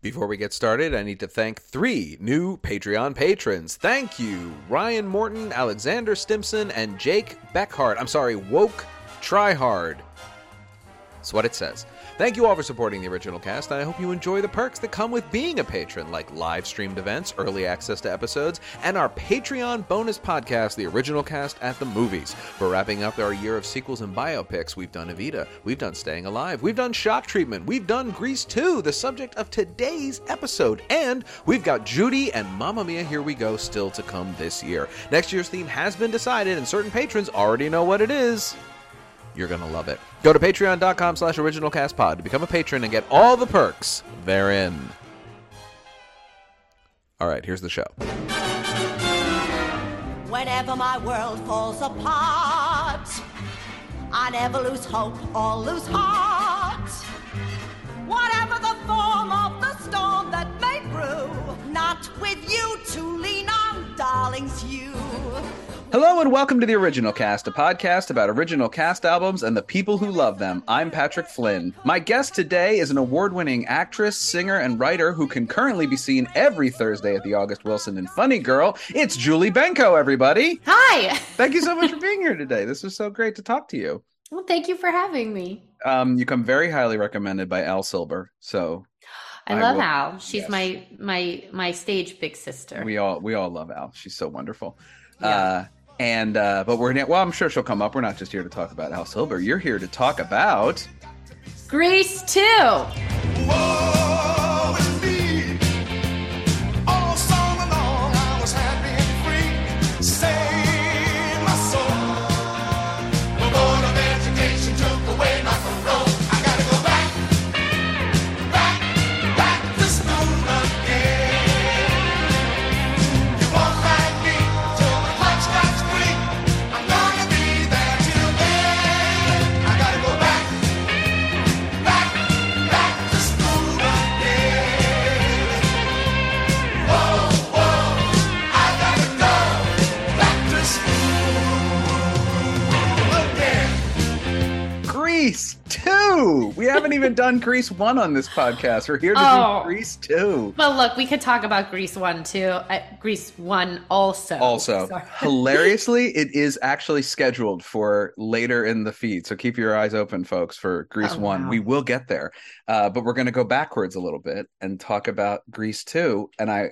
Before we get started, I need to thank three new Patreon patrons. Thank you, Ryan Morton, Alexander Stimson, and Jake Beckhart. I'm sorry, Woke Tryhard. That's what it says. Thank you all for supporting the original cast, and I hope you enjoy the perks that come with being a patron, like live streamed events, early access to episodes, and our Patreon bonus podcast, The Original Cast at the Movies. We're wrapping up our year of sequels and biopics. We've done Evita, we've done Staying Alive, we've done Shock Treatment, we've done Grease 2, the subject of today's episode, and we've got Judy and Mamma Mia Here We Go still to come this year. Next year's theme has been decided, and certain patrons already know what it is. You're going to love it. Go to patreon.com slash originalcastpod to become a patron and get all the perks therein. All right, here's the show. Whenever my world falls apart, I never lose hope or lose heart. Whatever the form of the storm that may brew, not with you to lean on, darlings, you. Hello and welcome to the Original Cast, a podcast about original cast albums and the people who love them. I'm Patrick Flynn. My guest today is an award winning actress, singer, and writer who can currently be seen every Thursday at the August Wilson and Funny Girl. It's Julie Benko, everybody. Hi. Thank you so much for being here today. This is so great to talk to you. Well, thank you for having me. Um, you come very highly recommended by Al Silber. So I, I love will- Al. She's yes. my my my stage big sister. we all we all love Al. She's so wonderful. Yeah. Uh, and uh, but we're well, I'm sure she'll come up. We're not just here to talk about Al Silber. You're here to talk about Grease 2. Whoa, Grease Two. We haven't even done Grease One on this podcast. We're here to Oh. do Grease Two. Well, look, we could talk about Grease one too. Uh, Grease one also. Also, Sorry. hilariously, it is actually scheduled for later in the feed. So keep your eyes open, folks, for Grease Oh, 1. wow. We will get there. Uh, but we're going to go backwards a little bit and talk about Grease 2. And I,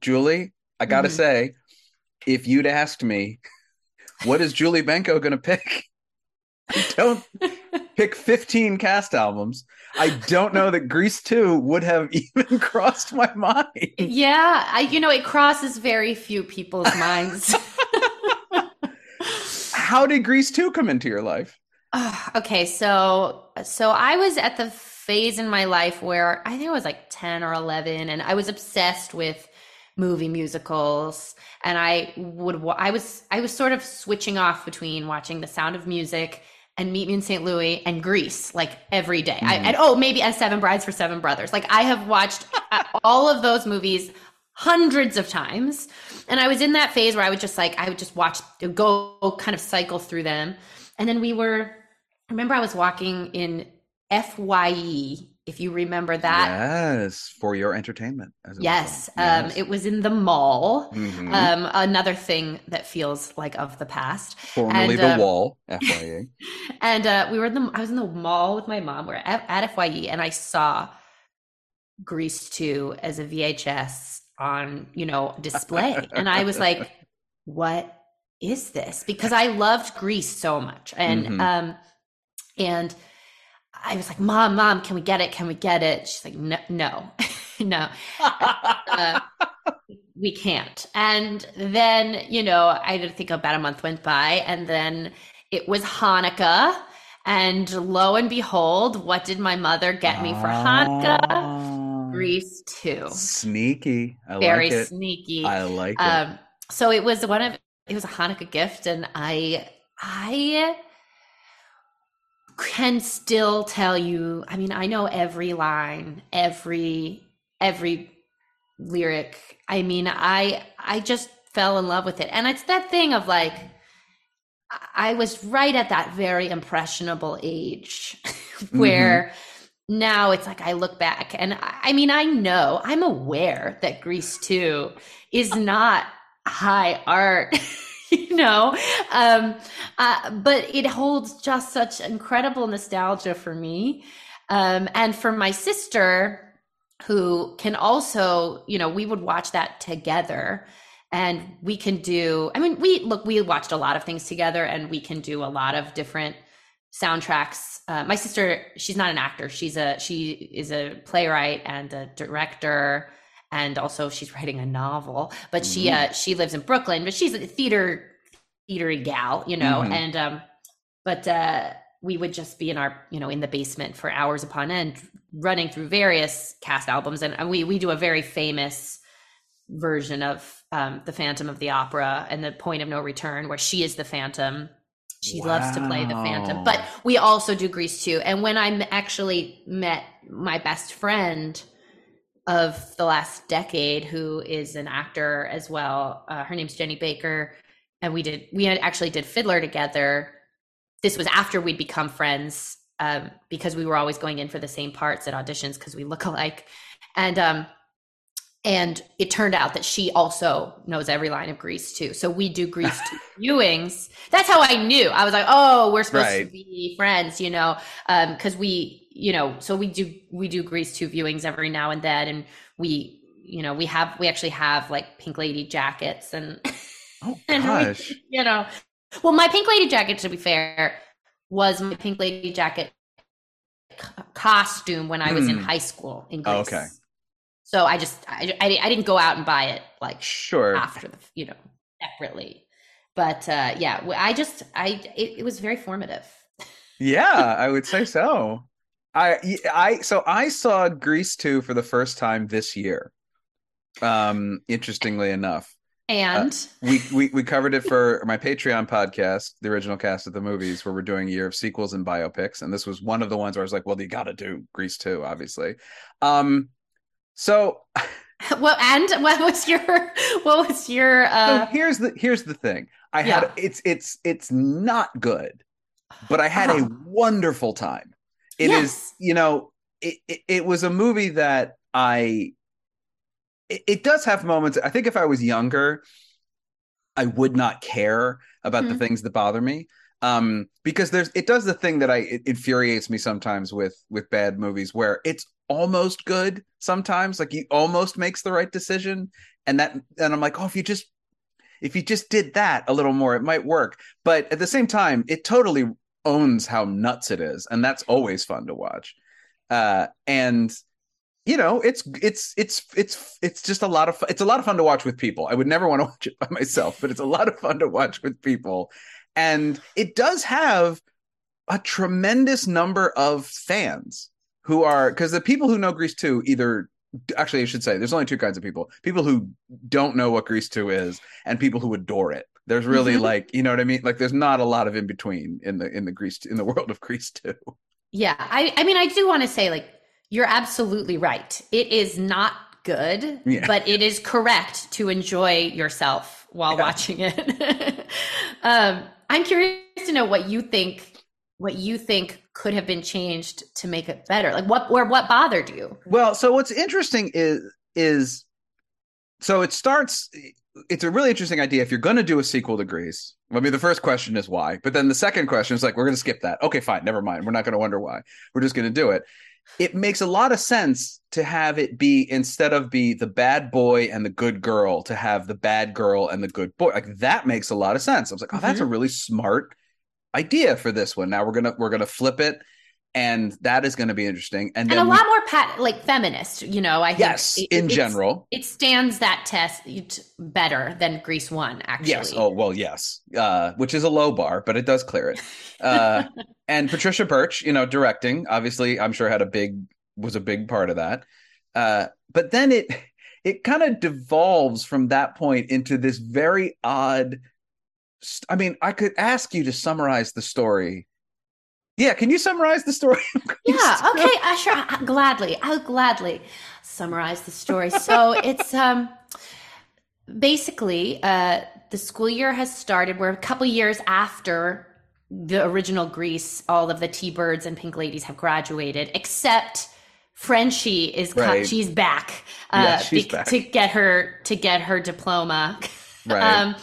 Julie, I got to Mhm. say, if you'd asked me, what is Julie Benko going to pick? I don't pick 15 cast albums. I don't know that Grease 2 would have even crossed my mind. yeah, I you know it crosses very few people's minds. How did Grease 2 come into your life? Ah, okay, so so I was at the phase in my life where I think I was like 10 or 11 and I was obsessed with movie musicals and I would I was I was sort of switching off between watching The Sound of Music and Meet Me in St. Louis and Grease like every day. I, mm-hmm. and oh, maybe and Seven Brides for Seven Brothers. Like I have watched all of those movies hundreds of times. And I was in that phase where I would just like, I would just watch, go kind of cycle through them. And then we were, I remember I was walking in FYE, if you remember that. yes, for your entertainment. as Yes. Um, Yes. it was in the mall. Mhm. Um, another thing that feels like of the past. Formerly and, the um, Wall, FYE. And uh, we were in the, I was in the mall with my mom. We are at, at FYE and I saw Grease 2 as a VHS on, you know, display. and I was like, what is this? Because I loved Grease so much. And, Mhm. um, and I was like, mom, mom, can we get it? Can we get it? She's like, no, no, no. Uh, we can't. And then, you know, I didn't think about a month went by and then it was Hanukkah. And lo and behold, what did my mother get me for Hanukkah? Ah, Grease 2. Sneaky. I Very like it. sneaky. I like it. Um, so it was one of it was a Hanukkah gift, and I I can still tell you. I mean, I know every line, every every lyric. I mean, I I just fell in love with it, and it's that thing of like. I- was right at that very impressionable age where mm-hmm. now it's like I look back and I I mean, I know, I'm aware that Grease 2 is not high art, you know, um, uh, but it holds just such incredible nostalgia for me. Um, and for my sister, who can also, you know, we would watch that together and we can do, I mean, we look, we watched a lot of things together and we can do a lot of different soundtracks. Uh, my sister, she's not an actor. She's a she is a playwright and a director, and also she's writing a novel. But she uh, she lives in Brooklyn, but she's a theater theatery gal, you know. Mhm. And um, but uh, we would just be in our you know in the basement for hours upon end, running through various cast albums, and we we do a very famous version of um, the Phantom of the Opera and the Point of No Return, where she is the Phantom. She loves to play the Phantom, but we also do Grease 2. And when I actually met my best friend of the last decade, who is an actor as well, uh, her name's Jenny Baker, and we did we actually did Fiddler together. This was after we'd become friends um, because we were always going in for the same parts at auditions because we look alike, and um, and it turned out that she also knows every line of Grease 2. So we do Grease two viewings. That's how I knew. I was like, oh, we're supposed to be friends, you know, because we, you know, so we do we do Grease two viewings every now and then, and we, you know, we have we actually have like Pink Lady jackets and Oh and we- you know, well, my Pink Lady jacket, to be fair, was my Pink Lady jacket c- costume when I was in Hmm. high school in Oh, okay. So I just I, I, I didn't go out and buy it like Sure. after the you know separately, but uh, yeah, I just I it, it was very formative. Yeah, I would say so. I I so I saw Grease 2 for the first time this year. Um interestingly enough. And We we we covered it for my Patreon podcast, the original cast of the movies, where we're doing a year of sequels and biopics, and this was one of the ones where I was like, well, you got to do Grease 2, obviously. Um so well, and what was your what was your So uh here's the here's the thing. I had it's it's it's not good, but I had a Uh-huh. wonderful time. It is Yes. you know it, it it was a movie that I it, it does have moments. I think if I was younger, I would not care about the Mhm. things that bother me. Um, because there's it does the thing that I it infuriates me sometimes with with bad movies where it's almost good sometimes, like he almost makes the right decision, and that and I'm like, oh, if you just if you just did that a little more, it might work. But at the same time, it totally owns how nuts it is, and that's always fun to watch. Uh, and you know, it's it's it's it's it's just a lot of. It's a lot of fun to watch with people. I would never want to watch it by myself, but it's a lot of fun to watch with people. And it does have a tremendous number of fans who are because the people who know Grease 2 either actually I should say there's only two kinds of people. People who don't know what Grease 2 is and people who adore it. There's really Mhm. like, you know what I mean? Like there's not a lot of in between in the in the Grease in the world of Grease 2. Yeah, I, I mean, I do want to say, like, you're absolutely right. It is not good, Yeah. but it is correct to enjoy yourself while Yeah. watching it. um, I'm curious to know what you think. What you think could have been changed to make it better? Like, what or what bothered you? Well, so what's interesting is is so it starts it's a really interesting idea if you're going to do a sequel to Grease. I mean, the first question is why, but then the second question is like we're going to skip that. Okay, fine, never mind. We're not going to wonder why. We're just going to do it. It makes a lot of sense to have it be instead of be the bad boy and the good girl to have the bad girl and the good boy. Like that makes a lot of sense. I was like, oh, that's a mm-hmm. really smart idea for this one. Now we're gonna we're gonna flip it, and that is going to be interesting. And, And a we- lot more pat like feminist. You know, I think yes, it- in general. it stands that test better than Grease One. Actually, Yes. Oh well, yes. Uh, which is a low bar, but it does clear it. Uh, and Patricia Birch, you know, directing, obviously, I'm sure had a big was a big part of that. Uh, but then it it kind of devolves from that point into this very odd. I mean, I could ask you to summarize the story. Yeah, can you summarize the story? Yeah, okay, uh, sure. I- gladly. I'll gladly summarize the story. So it's um basically uh the school year has started. We're a couple years after the original Grease, all of the T-Birds and Pink Ladies have graduated, except Frenchie is co- Right. she's back, uh, Yeah, she's back. to get her to get her diploma. Right. Um,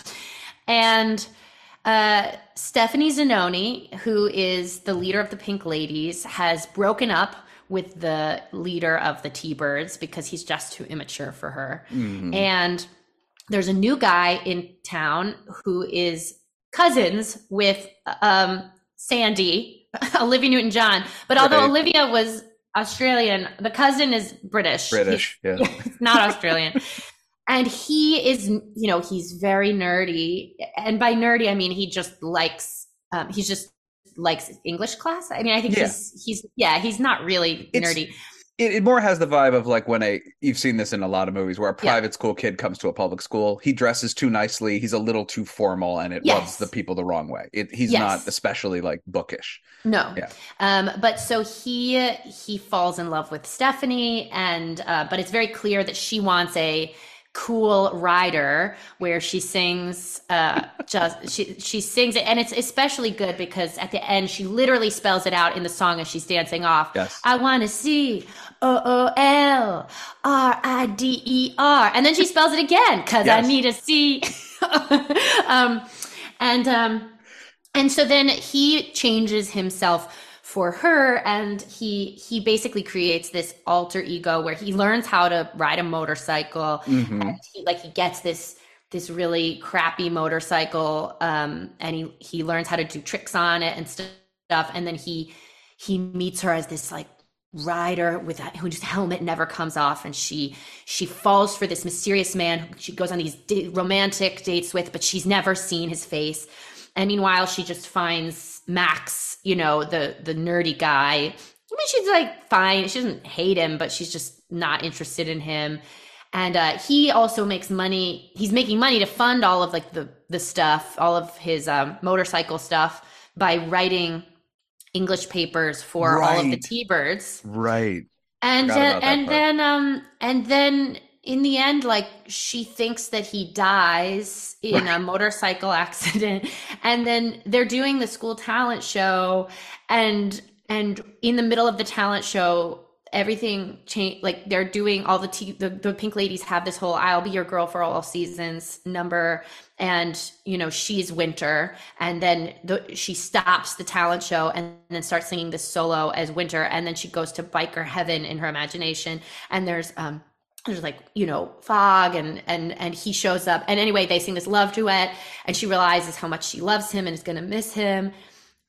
and uh, Stephanie Zinone, who is the leader of the Pink Ladies, has broken up with the leader of the T Birds because he's just too immature for her. Mhm. And there's a new guy in town who is cousins with um, Sandy, Olivia Newton John. But although Right. Olivia was Australian, the cousin is British. British, yeah. Not Australian. And he is, you know, he's very nerdy. And by nerdy, I mean he just likes, um, he's just likes English class. I mean, I think Yeah. he's, he's, yeah, he's not really It's- nerdy. It, it more has the vibe of like when a you've seen this in a lot of movies where a Yeah. private school kid comes to a public school. He dresses too nicely. He's a little too formal, and it Yes. rubs the people the wrong way. It, he's Yes. not especially like bookish. No. Yeah. Um, but so he he falls in love with Stephanie, and uh, but it's very clear that she wants a cool rider where she sings uh just she she sings it. And it's especially good because at the end she literally spells it out in the song as she's dancing off. Yes. i want to see o o l r i d e r. And then she spells it again because i need to see. Um and um and so then he changes himself for her and he he basically creates this alter ego where he learns how to ride a motorcycle Mhm. and he like he gets this this really crappy motorcycle um and he he learns how to do tricks on it and stuff and then he he meets her as this like rider with a, whose helmet never comes off and she she falls for this mysterious man who she goes on these da- romantic dates with but she's never seen his face and meanwhile she just finds max you know the the nerdy guy i mean she's like fine she doesn't hate him but she's just not interested in him and uh, he also makes money he's making money to fund all of like the the stuff all of his um, motorcycle stuff by writing english papers for all of the Right. t-birds Right. and then, and part. then um and then in the end like she thinks that he dies in a motorcycle accident and then they're doing the school talent show and and in the middle of the talent show everything change like they're doing all the, t- the the pink ladies have this whole i'll be your girl for all seasons number and you know she's winter and then the, she stops the talent show and then starts singing this solo as winter and then she goes to biker heaven in her imagination and there's um there's like you know fog and and and he shows up. And anyway they sing this love duet and she realizes how much she loves him and is going to miss him.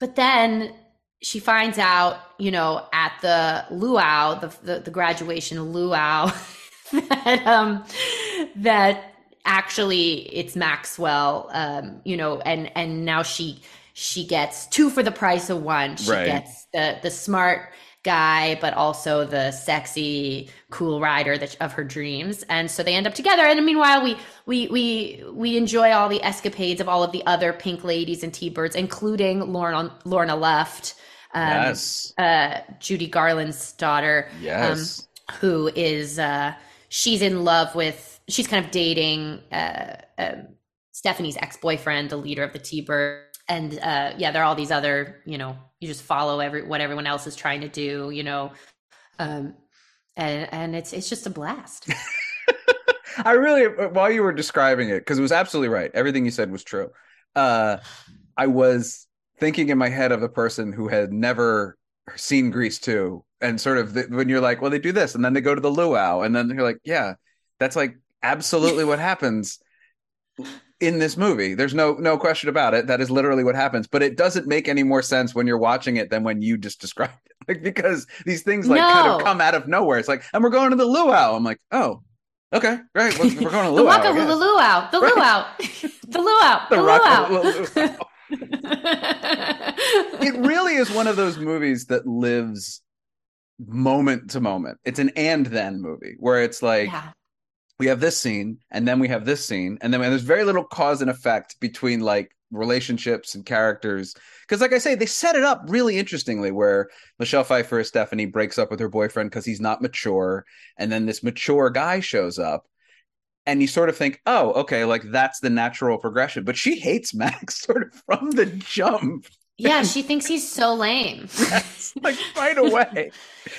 But then she finds out you know at the luau the the, the graduation luau that um that actually it's maxwell um you know and and now she she gets two for the price of one. She Right. gets the the smart guy but also the sexy cool rider that, of her dreams and so they end up together and meanwhile we we we we enjoy all the escapades of all of the other pink ladies and t-birds including lorna lorna luft um, yes. uh judy garland's daughter Yes. who is uh she's in love with she's kind of dating uh um, stephanie's ex-boyfriend the leader of the t-bird and uh yeah there are all these other you know you just follow every what everyone else is trying to do you know um and and it's it's just a blast I really, while you were describing it, because it was absolutely right. Everything you said was true. Uh, I was thinking in my head of a person who had never seen grease 2 and sort of the, when you're like, well, they do this and then they go to the luau and then you're like, yeah, that's like absolutely what happens in this movie. There's no no question about it. That is literally what happens. But it doesn't make any more sense when you're watching it than when you just described it. Like because these things like kind of come out of nowhere. It's like, and we're going to the luau. I'm like, oh, okay, great. We're, we're going to the luau. Waka guess. hula luau the Right. luau the luau The the Rock- luau it really is one of those movies that lives moment to moment. It's an and then movie where it's like yeah we have this scene and then we have this scene and then there's very little cause and effect between like relationships and characters. Because like i say they set it up really interestingly where michelle pfeiffer as stephanie breaks up with her boyfriend because he's not mature and then this mature guy shows up and you sort of think oh okay like that's the natural progression. But she hates max sort of from the jump Yeah, she thinks he's so lame. Yes, like right away.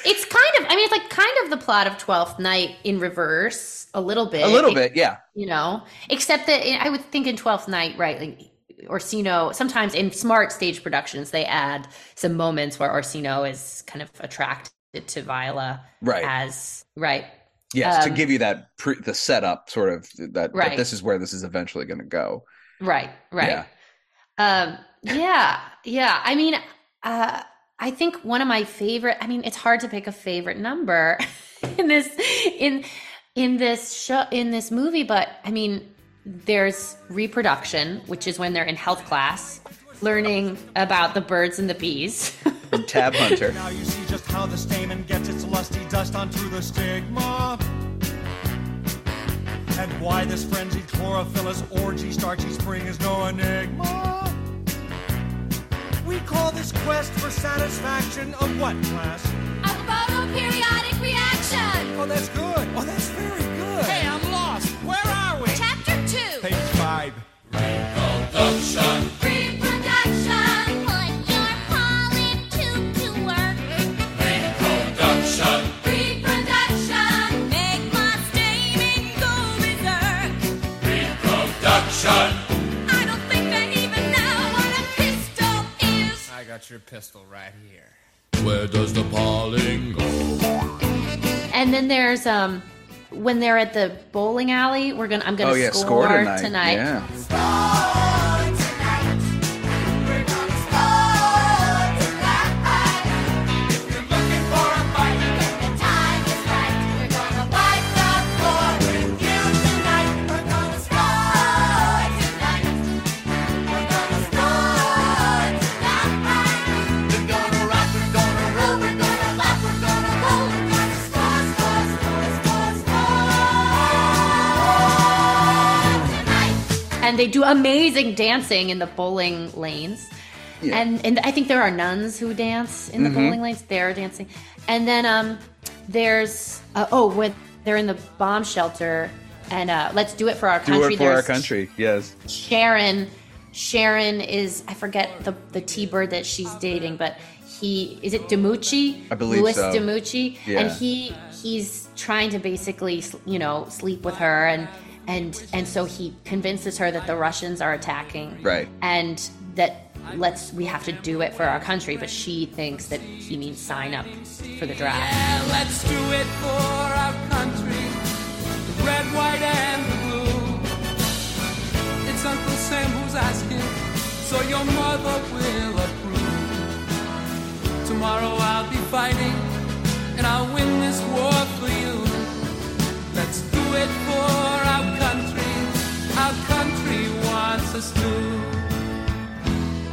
It's kind of, I mean, it's like kind of the plot of Twelfth Night in reverse, a little bit. A little It- bit, yeah. you know, except that I would think in Twelfth Night, right? Like Orsino, sometimes in smart stage productions, they add some moments where Orsino is kind of attracted to Viola Right. as right. Yes, to um, give you that pre- the setup sort of that, that Right. this is where this is eventually going to go. Right, right. Yeah. Um, yeah, yeah. I mean, uh, I think one of my favorite. I mean, it's hard to pick a favorite number in this in in this show in this movie, but I mean, there's reproduction, which is when they're in health class, learning about the birds and the bees. From Tab Hunter. Now you see just how the stamen gets its lusty dust onto the stigma. And why this frenzied chlorophyllous orgy starchy spring is no enigma. We call this quest for satisfaction of what class? A photoperiodic reaction. Oh, that's good. Got your pistol right here. Where does the pollen go? and then there's um when they're at the bowling alley, we're gonna I'm gonna Oh yeah, score, score tonight. tonight. Yeah. And they do amazing dancing in the bowling lanes. Yeah. And and I think there are nuns who dance in the Mm-hmm. bowling lanes. They're dancing, and then um, there's uh, oh when they're in the bomb shelter, and uh, let's do it for our country. Do it for our country. Yes. Sharon. Sharon is I forget the the T bird that she's dating, but he is it DiMucci? I believe Louis so. DiMucci, Yeah. and he he's trying to basically you know sleep with her, and and and so he convinces her that the Russians are attacking, Right. and that let's we have to do it for our country, but she thinks that he means sign up for the draft. Yeah, let's do it for our country. The red, white, and the blue. It's Uncle Sam who's asking, so your mother will approve. Tomorrow I'll be fighting, and I'll win this war for you. Let's do it for us to.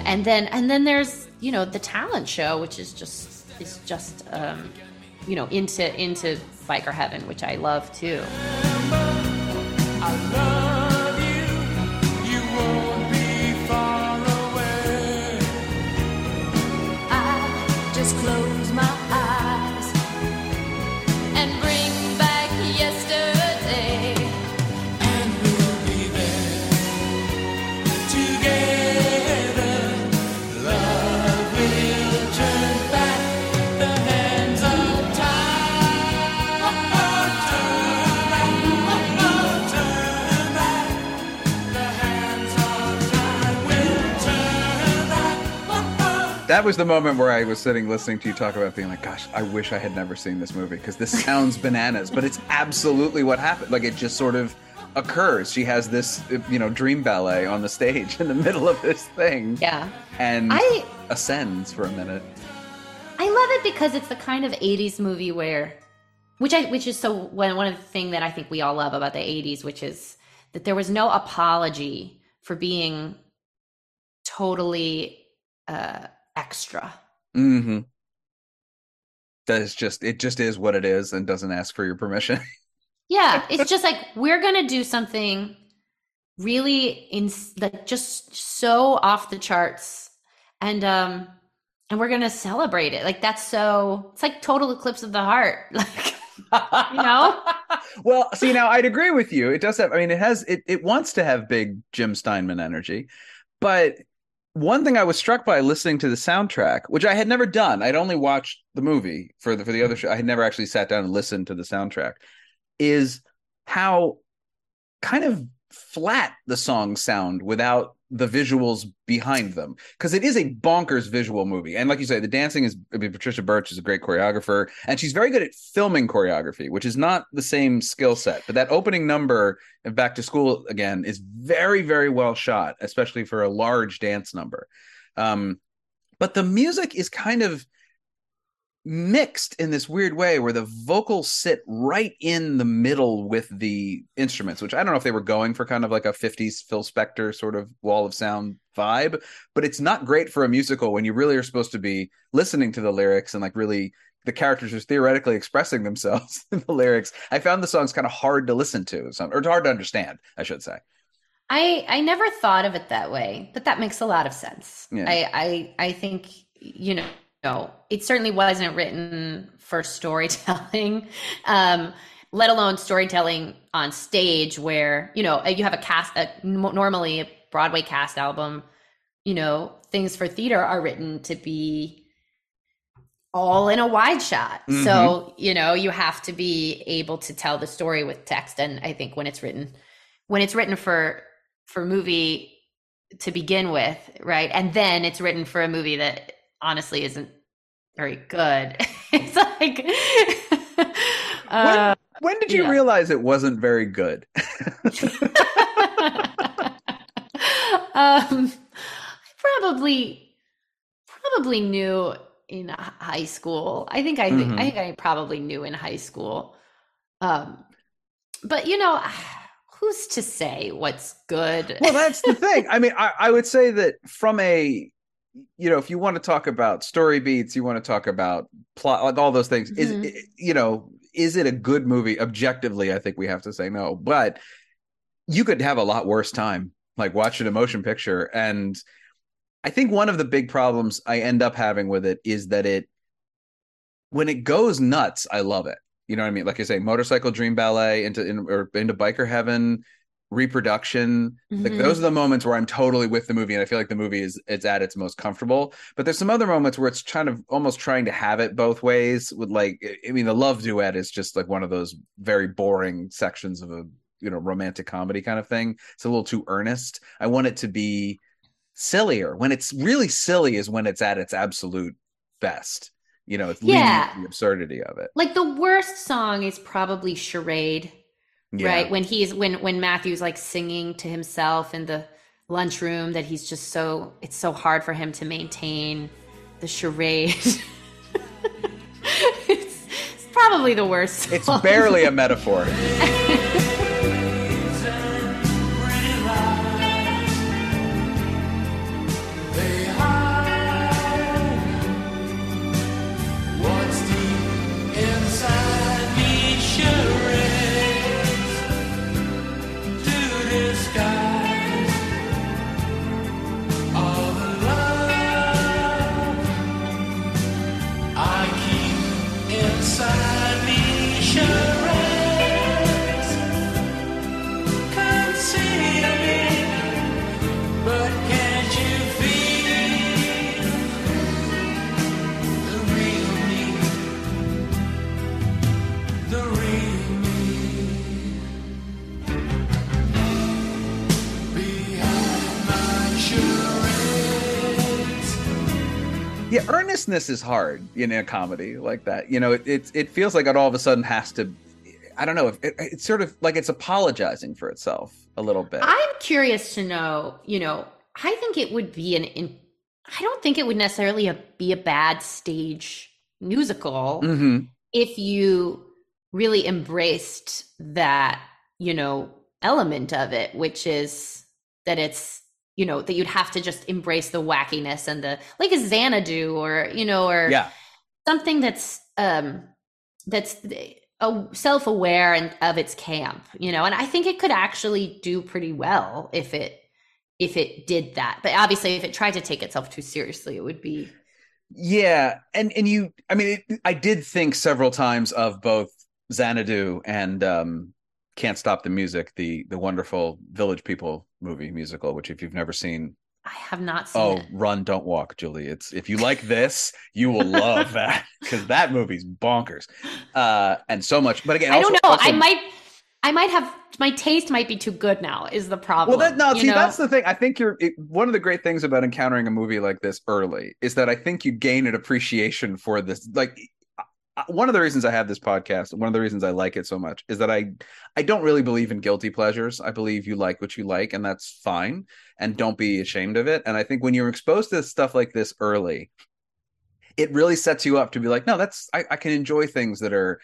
and then and then there's you know the talent show which is just is just um you know into into biker heaven which i love too just close That was the moment where I was sitting listening to you talk about being like, gosh, I wish I had never seen this movie because this sounds bananas, but it's absolutely what happened. Like it just sort of occurs. She has this, you know, dream ballet on the stage in the middle of this thing yeah and I- ascends for a minute. i love it because it's the kind of 80s movie where which i which is so one, one of the thing that i think we all love about the 80s which is that there was no apology for being totally uh extra Mm-hmm. That is just, it just is what it is and doesn't ask for your permission. Yeah, it's just like we're gonna do something really in like just so off the charts, and um, and we're gonna celebrate it. Like that's so. It's like total eclipse of the heart. Like you know, well, see now I'd agree with you. It does have I mean it has it it wants to have big Jim Steinman energy, but one thing I was struck by listening to the soundtrack, which I had never done, I'd only watched the movie for the for the other mm-hmm. show. I had never actually sat down and listened to the soundtrack. Is how kind of flat the songs sound without the visuals behind them. Because it is a bonkers visual movie. And like you say the dancing is I mean, patricia birch is a great choreographer and she's very good at filming choreography which is not the same skill set. But that opening number back to school again is very very well shot especially for a large dance number. Um, but the music is kind of mixed in this weird way where the vocals sit right in the middle with the instruments, which I don't know if they were going for kind of like a 50s Phil Spector sort of wall of sound vibe, but it's not great for a musical when you really are supposed to be listening to the lyrics and like really the characters are theoretically expressing themselves in the lyrics. I found the songs kind of hard to listen to, or it's hard to understand, I should say. I I never thought of it that way, but that makes a lot of sense. Yeah. I I I think you know no, it certainly wasn't written for storytelling, um, let alone storytelling on stage where you know you have a cast. A, normally, a Broadway cast album, you know, things for theater are written to be all in a wide shot. So you know you have to be able to tell the story with text, and I think when it's written when it's written for for movie to begin with, right? And then it's written for a movie that honestly isn't very good. it's like uh, When did you yeah. realize it wasn't very good? um I probably probably knew in high school. I think I think Mhm. I think I probably knew in high school. Um but you know, who's to say what's good? well that's the thing i mean I, I would say that from a you know if you want to talk about story beats you want to talk about plot like all those things Mhm. is you know is it a good movie? Objectively i think we have to say no but you could have a lot worse time like watching a motion picture and i think one of the big problems i end up having with it is that it when it goes nuts i love it. You know what i mean? Like i say motorcycle dream ballet into in, or into biker heaven reproduction. Like Mhm. those are the moments where i'm totally with the movie and i feel like the movie is it's at its most comfortable. But there's some other moments where it's kind of almost trying to have it both ways with like i mean the love duet is just like one of those very boring sections of a you know romantic comedy kind of thing. It's a little too earnest. I want it to be sillier. When it's really silly is when it's at its absolute best. You know it's Yeah. the absurdity of it. Like the worst song is probably charade yeah. right when he's when when matthew's like singing to himself in the lunchroom that he's just so it's so hard for him to maintain the charade. It's, it's probably the worst it's barely a metaphor earnestness is hard in a comedy like that. You know it it, it feels like it all of a sudden has to i don't know it, it's sort of like it's apologizing for itself a little bit. I'm curious to know you know i think it would be an in, i don't think it would necessarily a, be a bad stage musical hmm if you really embraced that you know element of it which is that it's you know that you'd have to just embrace the wackiness and the like a xanadu or you know or yeah. something that's um that's a self-aware and of its camp you know? And i think it could actually do pretty well if it if it did that. But obviously if it tried to take itself too seriously it would be yeah. And and you i mean it, i did think several times of both xanadu and um can't stop the music the the wonderful village people movie musical which if you've never seen I have not seen Oh, it. run, don't walk, Julie. It's if you like this, you will love that because that movie's bonkers, uh, and so much. But again, I don't know. also- I might, I might have my taste might be too good now. Is the problem? Well, that no, see, know? that's the thing. I think you're it, one of the great things about encountering a movie like this early is that I think you gain an appreciation for this. Like one of the reasons I have this podcast, one of the reasons I like it so much, is that I I don't really believe in guilty pleasures. I believe you like what you like, and that's fine. And don't be ashamed of it. And I think when you're exposed to stuff like this early, it really sets you up to be like, no, that's I, I can enjoy things that are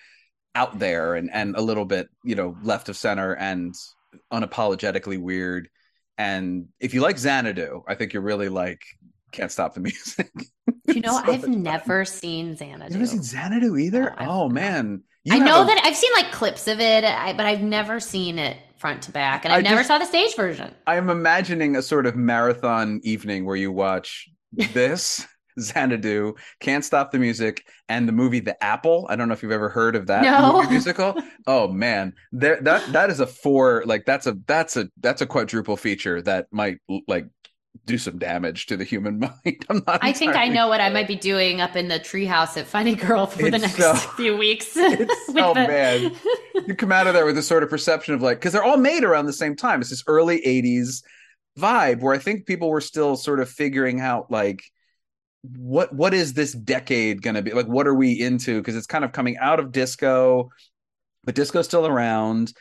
out there and and a little bit you know left of center and unapologetically weird. And if you like Xanadu, I think you're really like can't stop the music. you know, so I've never seen Xanadu. You've never seen Xanadu either? No, oh man, You I know a- that I've seen like clips of it, I, but I've never seen it front to back, and I, I never just- saw the stage version. I'm imagining a sort of marathon evening where you watch this. Xanadu, Can't Stop the Music, and the movie The Apple. I don't know if you've ever heard of that No. movie musical. Oh man, there that that is a four like that's a that's a that's a quadruple feature that might like do some damage to the human mind. I'm not. I think I know what I might be doing up in the treehouse at Funny Girl for the next so- few weeks. it's with the- bad. You come out of there with this sort of perception of like because they're all made around the same time. It's this early '80s vibe where I think people were still sort of figuring out like what what is this decade going to be like what are we into because it's kind of coming out of disco but disco's still around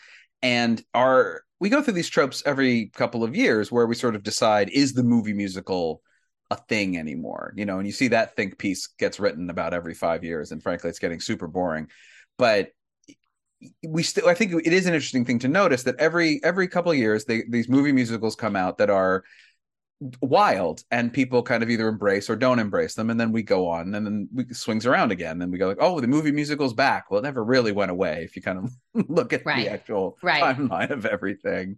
and our we go through these tropes every couple of years where we sort of decide is the movie musical a thing anymore? You know and you see that think piece gets written about every five years and frankly it's getting super boring. But we still i think it is an interesting thing to notice that every every couple of years they, these movie musicals come out that are wild and people kind of either embrace or don't embrace them and then we go on and then we swings around again and we go like oh the movie musical's back well it never really went away if you kind of look at Right. the actual Right. timeline of everything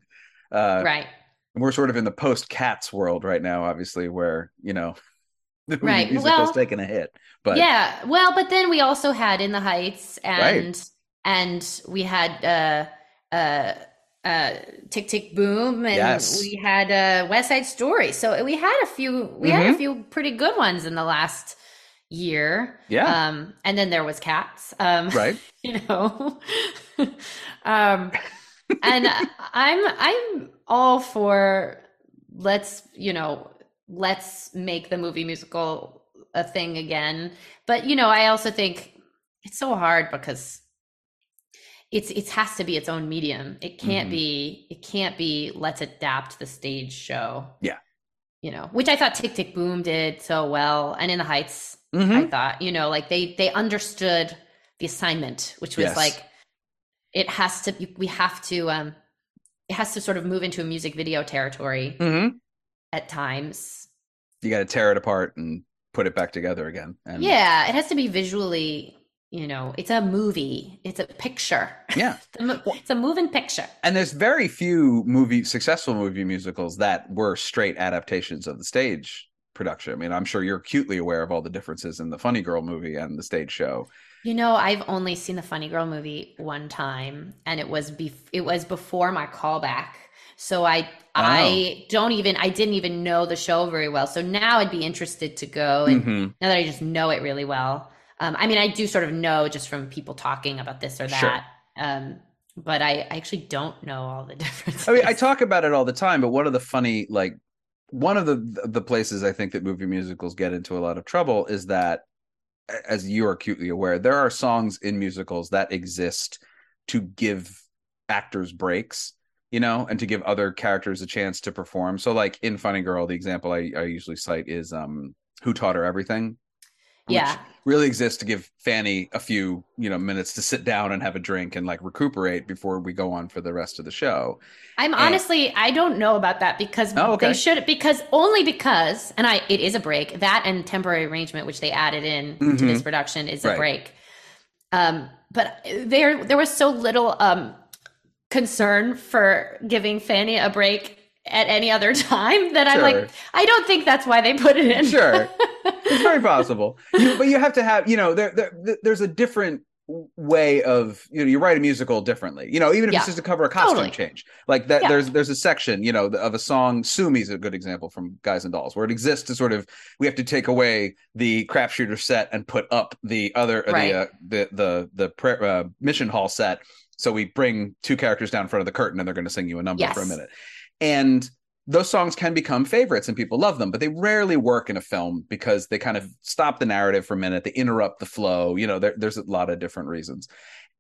uh right. and we're sort of in the post cats world right now obviously where you know the movie Right. musical's Well, taking a hit but yeah. Well, but then we also had In the Heights and and we had uh uh uh Tick Tick Boom and Yes. we had uh West Side Story. So we had a few we had a Mhm. few pretty good ones in the last year. Yeah. Um and then there was Cats. Um right you know um and i'm i'm all for let's you know let's make the movie musical a thing again but you know i also think it's so hard because it's it has to be its own medium it can't Mhm. be it can't be let's adapt the stage show Yeah. you know which i thought tick tick boom did so well and in the heights Mhm. I thought, you know, like they they understood the assignment, which was Yes. like it has to we have to um it has to sort of move into a music video territory Mhm. at times. you got to tear it apart and put it back together again and Yeah, it has to be visually, you know, it's a movie, it's a picture. yeah It's a it's a moving picture. and there's very few movie successful movie musicals that were straight adaptations of the stage production. I mean, I'm sure you're acutely aware of all the differences in the Funny Girl movie and the stage show. You know, I've only seen the Funny Girl movie one time, and it was bef- it was before my callback. So I I don't even I didn't even know the show very well. So now I'd be interested to go, and Mhm. now that I just know it really well. Um, I mean, I do sort of know just from people talking about this or that. Sure. Um, but I, I actually don't know all the differences. I mean, I talk about it all the time, but one of the funny, like, one of the the places I think that movie musicals get into a lot of trouble is that, as you are acutely aware, there are songs in musicals that exist to give actors breaks, you know, and to give other characters a chance to perform. So, like in Funny Girl, the example I, I usually cite is um, "Who Taught Her Everything." Which Yeah. really exists to give Fanny a few, you know, minutes to sit down and have a drink and like recuperate before we go on for the rest of the show. I'm And- honestly, I don't know about that because Oh, okay. they should because only because and I it is a break that and temporary arrangement which they added in to this production is a Mm-hmm. Right. break. Um, but there there was so little um concern for giving Fanny a break at any other time that I'm like I don't think that's why they put it in. Sure. it's very possible. You, but you have to have, you know, there, there there's a different way of you know you write a musical differently you know even if Yeah. it's just to cover a costume Totally. change like that Yeah. there's there's a section you know of a song sue me's a good example from guys and dolls where it exists to sort of we have to take away the crapshooter set and put up the other Right. the, uh, the the the uh, mission hall set so we bring two characters down in front of the curtain and they're going to sing you a number for a minute and those songs can become favorites and people love them but they rarely work in a film because they kind of stop the narrative for a minute they interrupt the flow you know there, there's a lot of different reasons.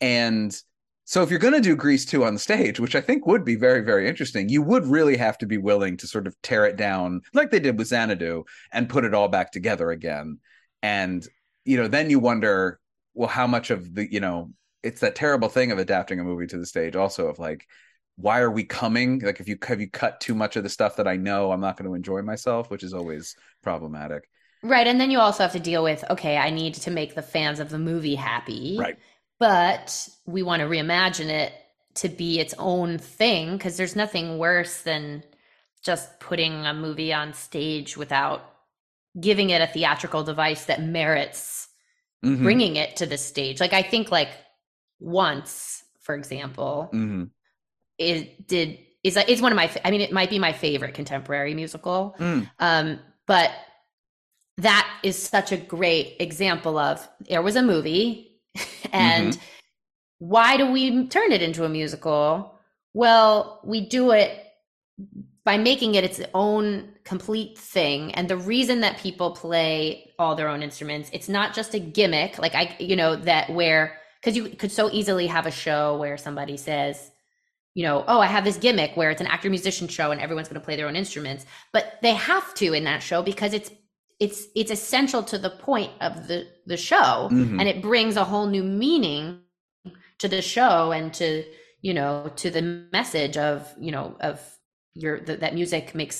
And so if you're going to do grease 2 on stage which i think would be very very interesting you would really have to be willing to sort of tear it down like they did with xanadu and put it all back together again. And you know then you wonder well how much of the you know it's that terrible thing of adapting a movie to the stage also of like why are we coming like if you have you cut too much of the stuff that i know i'm not going to enjoy myself which is always problematic Right. And then you also have to deal with okay, I need to make the fans of the movie happy. Right. But we want to reimagine it to be its own thing because there's nothing worse than just putting a movie on stage without giving it a theatrical device that merits Mhm. bringing it to the stage. Like I think like once, for example, Mhm. It did is is one of my I mean it might be my favorite contemporary musical. Mm. Um, but that is such a great example of there was a movie and why do we turn it into a musical? Well, we do it by making it its own complete thing. And the reason that people play all their own instruments, it's not just a gimmick, like I, you know, that where, because you could so easily have a show where somebody says, you know, oh, I have this gimmick where it's an actor musician show and everyone's going to play their own instruments, but they have to in that show because it's it's it's essential to the point of the the show. Mhm. and it brings a whole new meaning to the show and to you know to the message of you know of your th- that music makes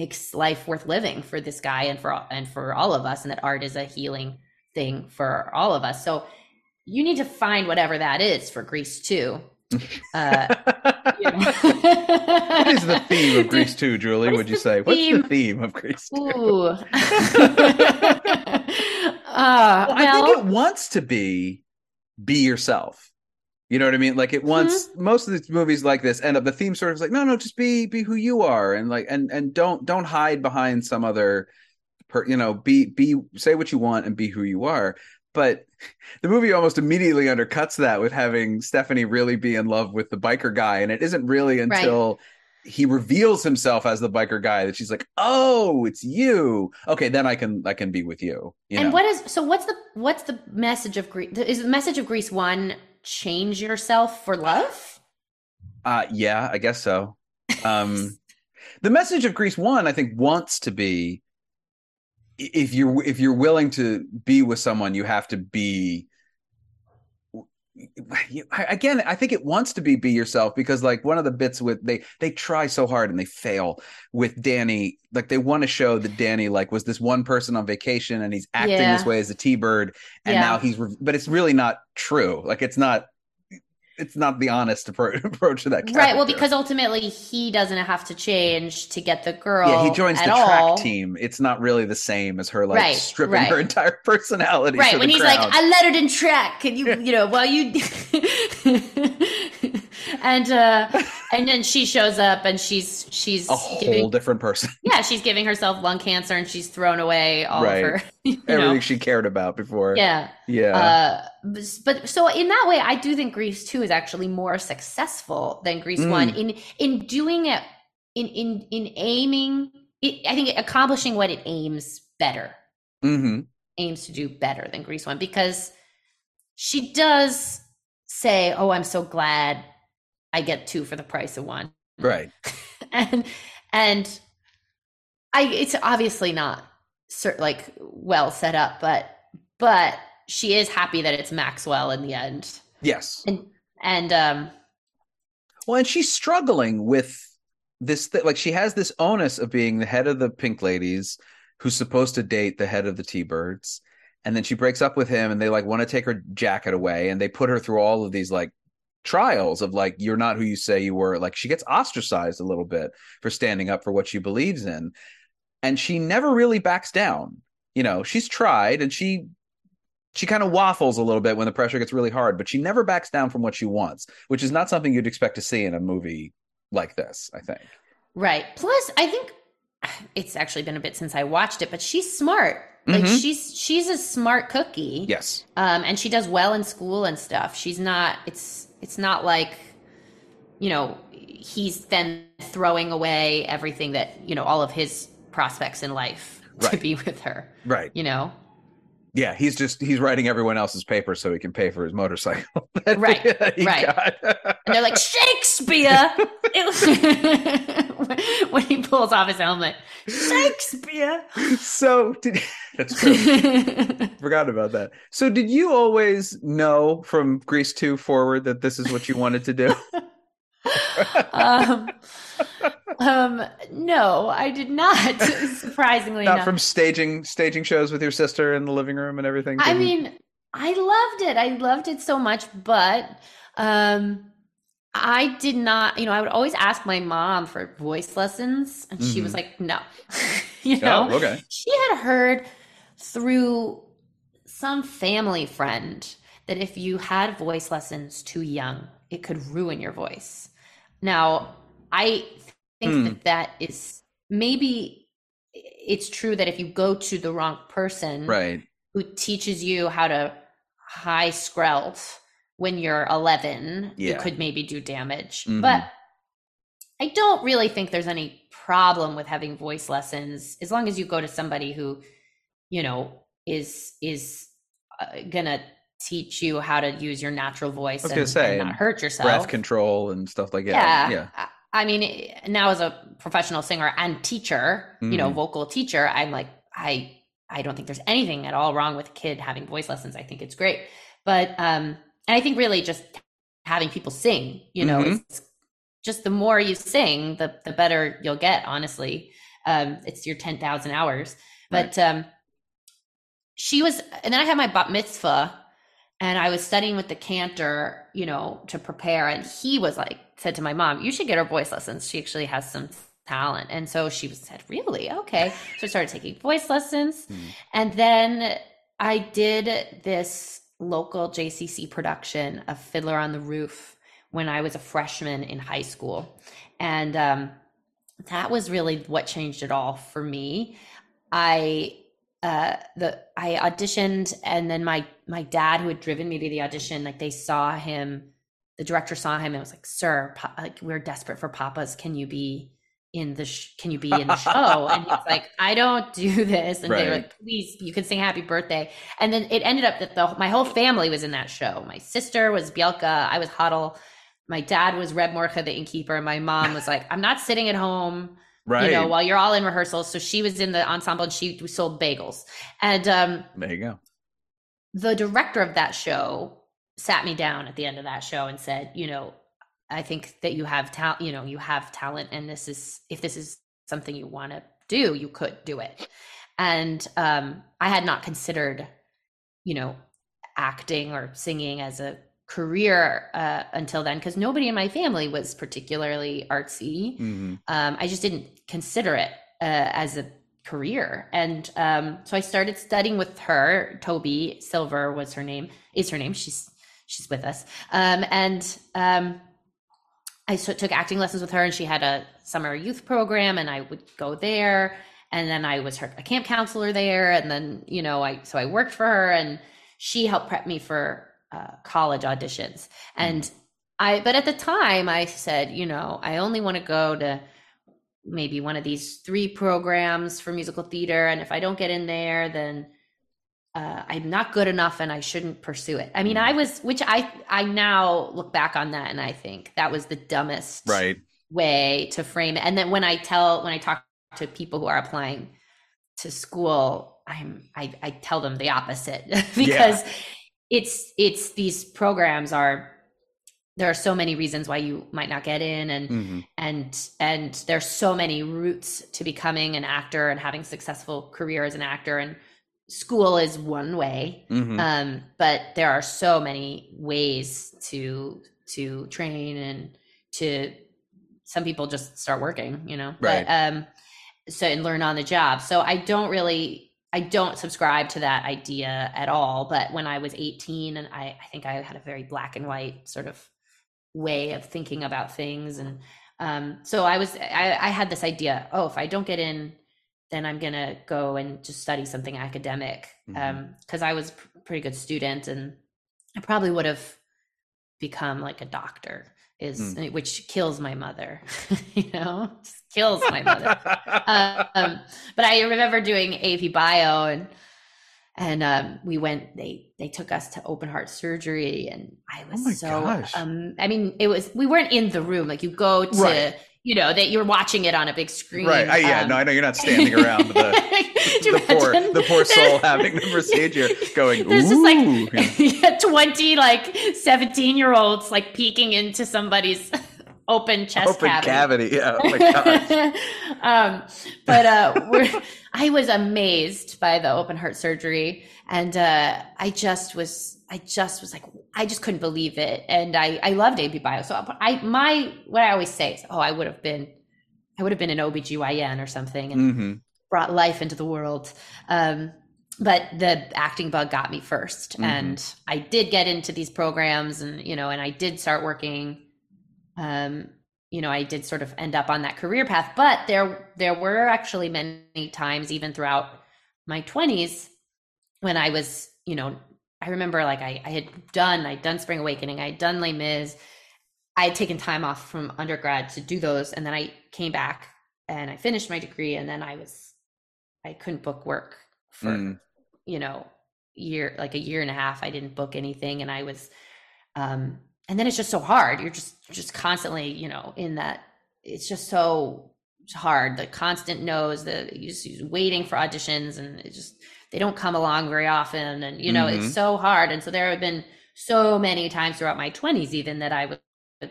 makes life worth living for this guy and for all- and for all of us and that art is a healing thing for all of us. So you need to find whatever that is for grease 2 uh, what is the theme of Grease 2, Julie? What Would you say? What's the theme of Grease 2? Ooh. uh, Well, I well, think it wants to be be yourself. You know what I mean? Like it wants Mm-hmm. most of these movies like this end up the theme sort of is like, no, no, just be be who you are and like and and don't don't hide behind some other per you know, be be say what you want and be who you are. But the movie almost immediately undercuts that with having Stephanie really be in love with the biker guy. And it isn't really until he reveals himself as the biker guy that she's like, "Oh, it's you." Okay, then I can I can be with you. you and know? what is so? What's the what's the message of Grease? Is the message of Grease one change yourself for love? Uh yeah, I guess so. Um the message of Grease 1 I think wants to be if you're if you're willing to be with someone you have to be again I think it wants to be be yourself because like one of the bits with they they try so hard and they fail with Danny like they want to show that Danny like was this one person on vacation and he's acting Yeah. this way as a T-bird and Yeah. now he's re- but it's really not true like it's not it's not the honest appro- approach to that character. Right. Well, because ultimately he doesn't have to change to get the girl. yeah, he joins the track all. team. It's not really the same as her like Right, stripping right. her entire personality. Right when he's crowd. like, I lettered in track. Can you, you know, while you, and uh, and then she shows up and she's she's a whole giving, different person. yeah, she's giving herself lung cancer and she's thrown away all Right. of her, Everything know, she cared about before. yeah. yeah. Uh, but, but so in that way, I do think Grease two is actually more successful than Grease Mm. one in in doing it in in in aiming. It, I think accomplishing what it aims better Mm-hmm. aims to do better than Grease one because she does say, "Oh, I'm so glad I get two for the price of one," Right. and and I it's obviously not cer- like well set up, but but she is happy that it's Maxwell in the end, Yes. and and um Well, and she's struggling with this. Th- like she has this onus of being the head of the Pink Ladies, who's supposed to date the head of the T-Birds, and then she breaks up with him, and they like want to take her jacket away, and they put her through all of these like trials of like you're not who you say you were. Like she gets ostracized a little bit for standing up for what she believes in, and she never really backs down. You know, she's tried, and she she kind of waffles a little bit when the pressure gets really hard, but she never backs down from what she wants, which is not something you'd expect to see in a movie like this, I think. Right. Plus, I think it's actually been a bit since I watched it, but she's smart. Like Mhm. she's she's a smart cookie. Yes. Um, and she does well in school and stuff. She's not. It's it's not like, you know, he's then throwing away everything that you know all of his prospects in life right. to be with her. Right. You know. Yeah, he's just he's writing everyone else's paper so he can pay for his motorcycle. that Right, right. And they're like Shakespeare. It- when he pulls off his helmet, Shakespeare. so did, that's true. Forgot about that. So did you always know from Grease 2 forward that this is what you wanted to do? Um, um, no, I did not. Surprisingly Not enough. from staging staging shows with your sister in the living room and everything. I mean, I loved it. I loved it so much, but um, I did not. You know, I would always ask my mom for voice lessons, and she was Mhm. like, "No." you know, Oh, okay. she had heard through some family friend that if you had voice lessons too young, it could ruin your voice. Now, I think Hmm. that that is maybe it's true that if you go to the wrong person right. who teaches you how to high skrelt when you're 11, you could maybe do damage. Mhm. But I don't really think there's any problem with having voice lessons as long as you go to somebody who, you know, is is uh, gonna teach you how to use your natural voice and, say, and not hurt yourself. Breath control and stuff like that. yeah. Yeah. I- mean, now as a professional singer and teacher, you know, Mhm. vocal teacher, I'm like, I I don't think there's anything at all wrong with a kid having voice lessons. I think it's great. But um and I think really just having people sing, you know, Mhm. it's just the more you sing, the the better you'll get, honestly. Um it's your 10,000 hours. But um she was and then I had my bat mitzvah and I was studying with the cantor, you know, to prepare. And he was like, said to my mom, "You should get her voice lessons. She actually has some talent." And so she was said, "Really? Okay." So I started taking voice lessons, Hmm. and then I did this local JCC production of Fiddler on the Roof when I was a freshman in high school, and um, that was really what changed it all for me. I uh the I auditioned and then my my dad who had driven me to the audition like they saw him the director saw him and was like sir pa- like we're desperate for papas. Can you be in the sh- can you be in the show? And he's like I don't do this. And they were like please you can sing happy birthday. And then it ended up that the my whole family was in that show. My sister was Bielke I was Hodel. My dad was Reb Mordcha the innkeeper. And my mom was like I'm not sitting at home Right. you know, while you're all in rehearsals. So she was in the ensemble and she sold bagels. And um, there you go. the director of that show sat me down at the end of that show and said, you know, I think that you have talent, you know, you have talent and this is, if this is something you want to do, you could do it. And um, I had not considered, you know, acting or singing as a career uh, until then because nobody in my family was particularly artsy hmm um, I just didn't consider it uh, as a career. And um, so I started studying with her. Toby Silver was her name, is her name. She's she's with us. Um, and um, I so, took acting lessons with her, and she had a summer youth program, and I would go there. And then I was her a camp counselor there, and then you know I so I worked for her, and she helped prep me for uh, college auditions. And I, but at the time, I said, you know, I only want to go to maybe one of these three programs for musical theater and if i don't get in there then uh, i'm not good enough and i shouldn't pursue it. I mean i was which i i now look back on that and i think that was the dumbest Right. way to frame it. And then when i tell when i talk to people who are applying to school i'm i, I tell them the opposite. Because it's it's these programs are there are so many reasons why you might not get in and hmm and and there's so many routes to becoming an actor and having a successful career as an actor and school is one way. Hmm um but there are so many ways to to train and to some people just start working you know? Right. but um so and learn on the job. So i don't really I don't subscribe to that idea at all. But when I was 18, and I, I think I had a very black and white sort of way of thinking about things, and um, so I was I, I had this idea. Oh, if I don't get in, then I'm gonna go and just study something academic because I was a pretty good student, and I probably would have become like a doctor. Is which kills my mother, you know, just kills my mother um, but I remember doing AP Bio and and um, we went. They they took us to open heart surgery, and I was Oh so. Um, I mean, it was we weren't in the room. Like you go to, Right. You know, that you're watching it on a big screen. right. I, yeah. um, no, I know you're not standing around the the poor the poor soul having the procedure going. There's just like yeah, 20 like 17 year olds like peeking into somebody's open chest open cavity. cavity. Yeah. Oh my gosh. um, but uh, we're, I was amazed by the open heart surgery, and uh, I just was, I just was like, I just couldn't believe it, and I, I loved AP Bio. So I, my, what I always say is, oh, I would have been, I would have been an OBGYN or something, and hmm brought life into the world. Um, but the acting bug got me 1st Mhm. and I did get into these programs, and you know, and I did start working. Um, you know, I did sort of end up on that career path, but there there were actually many times, even throughout my twenties, when I was, you know, I remember like I, I had done, I'd done Spring Awakening, I'd done Les Mis, I had taken time off from undergrad to do those, and then I came back and I finished my degree, and then I was, I couldn't book work for, Mm. you know, year like a year and a half. I didn't book anything, and I was, um, and then it's just so hard. You're just just constantly, you know, in that. It's just so hard. The constant no's, the you just you're waiting for auditions, and it just they don't come along very often, and you know, Mhm. it's so hard. And so there have been so many times throughout my 20s, even that I would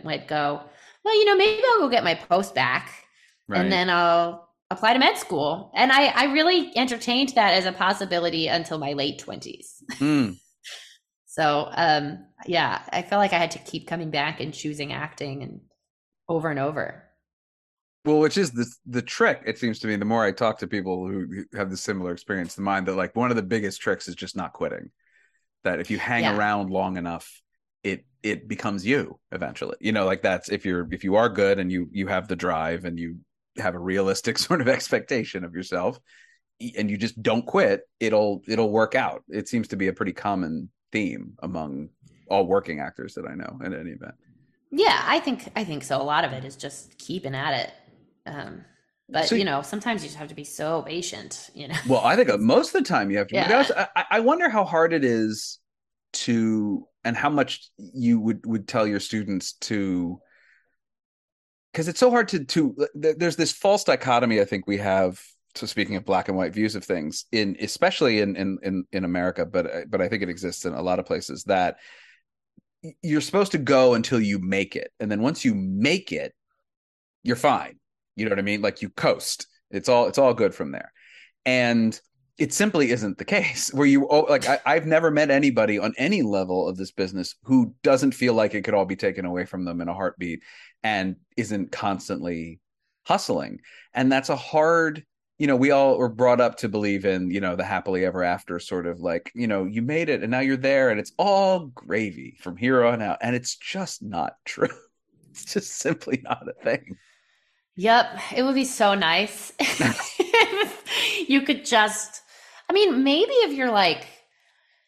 would go, well, you know, maybe I'll go get my post back Right. and then I'll apply to med school. And I, I really entertained that as a possibility until my late twenties. Mm. So um, yeah, I felt like I had to keep coming back and choosing acting and over and over. Well, which is the the trick, it seems to me. The more I talk to people who have the similar experience to mine, that like one of the biggest tricks is just not quitting. That if you hang Yeah. around long enough, it it becomes you eventually. You know, like that's if you're if you are good and you you have the drive and you have a realistic sort of expectation of yourself, and you just don't quit, it'll it'll work out. It seems to be a pretty common theme among all working actors that I know in any event. Yeah, I think I think so. A lot of it is just keeping at it. Um, but So- you know, sometimes you just have to be so patient. You know. Well, I think uh, most of the time you have to. Yeah. I, I wonder how hard it is to, and how much you would would tell your students to, because it's so hard to to. There's this false dichotomy I think we have. So speaking of black and white views of things, in especially in in in, in America, but but I think it exists in a lot of places that you're supposed to go until you make it, and then once you make it, you're fine. You know what I mean? Like you coast. It's all it's all good from there. And it simply isn't the case where you oh, like I, i've never met anybody on any level of this business who doesn't feel like it could all be taken away from them in a heartbeat and isn't constantly hustling. And that's a hard you know we all were brought up to believe in you know the happily ever after sort of like you know you made it and now you're there and it's all gravy from here on out. And it's just not true. It's just simply not a thing Yep, it would be so nice. you could just, I mean, maybe if you're like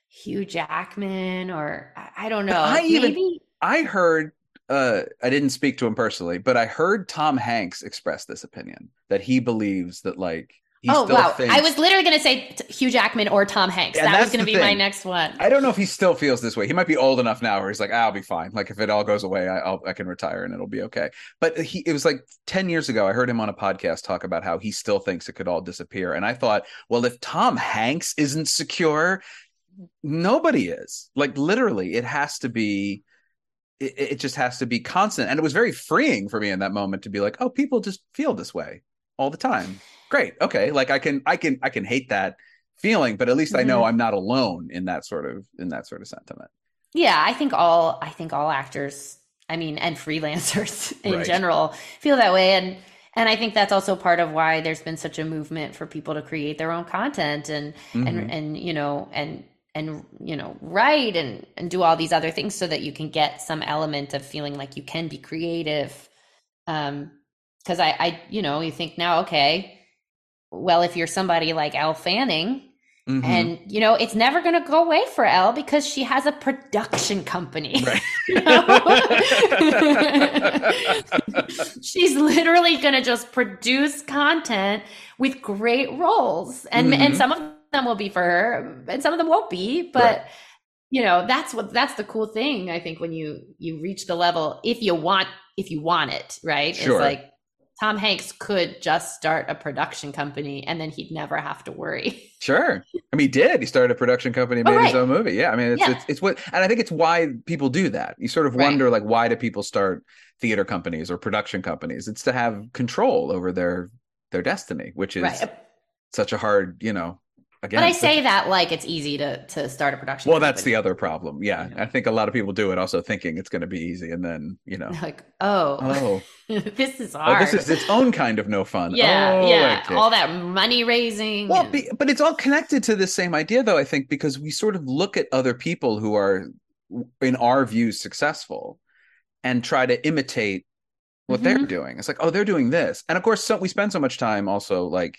Hugh Jackman or I don't know, I even- maybe. I heard uh I didn't speak to him personally, but I heard Tom Hanks express this opinion that he believes that like he oh wow! thinks I was literally going to say Hugh Jackman or Tom Hanks. Yeah, that was going to be my next one. I don't know if he still feels this way. He might be old enough now where he's like, I'll be fine. Like if it all goes away, I, I'll I can retire and it'll be okay. But he it was like ten years ago. I heard him on a podcast talk about how he still thinks it could all disappear, and I thought, well, if Tom Hanks isn't secure, nobody is. Like literally, it has to be. It, it just has to be constant, and it was very freeing for me in that moment to be like, oh, people just feel this way all the time. Great, okay. Like I can, I can, I can hate that feeling, but at least I know Mhm. I'm not alone in that sort of in that sort of sentiment. Yeah, I think all I think all actors, I mean, and freelancers in Right. general feel that way and and I think that's also part of why there's been such a movement for people to create their own content and Mhm. and and you know and and you know write and and do all these other things so that you can get some element of feeling like you can be creative um because I I you know you think now okay well if you're somebody like Elle Fanning Mhm. and you know it's never going to go away for Elle because she has a production company Right. you know? she's literally going to just produce content with great roles and Mhm. and some of them will be for her and some of them won't be but Right. you know that's what that's the cool thing i think when you you reach the level if you want if you want it right Sure. it's like tom hanks could just start a production company and then he'd never have to worry Sure. I mean, he did. He started a production company, and Oh, made his own movie. Yeah. I mean, it's, Yeah. it's it's what, and I think it's why people do that. You sort of Right. wonder, like, why do people start theater companies or production companies? It's to have control over their their destiny, which is right such a hard, you know. Again, but i say that like it's easy to to start a production Well, that's the other problem. Yeah, Yeah. I think a lot of people do it also thinking it's going to be easy, and then you know, like oh, oh, this is oh, hard this is its own kind of no fun. yeah Oh, yeah okay. all that money raising Well, and- be, but it's all connected to the same idea, though. I think because we sort of look at other people who are, in our views, successful, and try to imitate what they're Mhm. doing. It's like, oh, they're doing this, and of course, so we spend so much time also like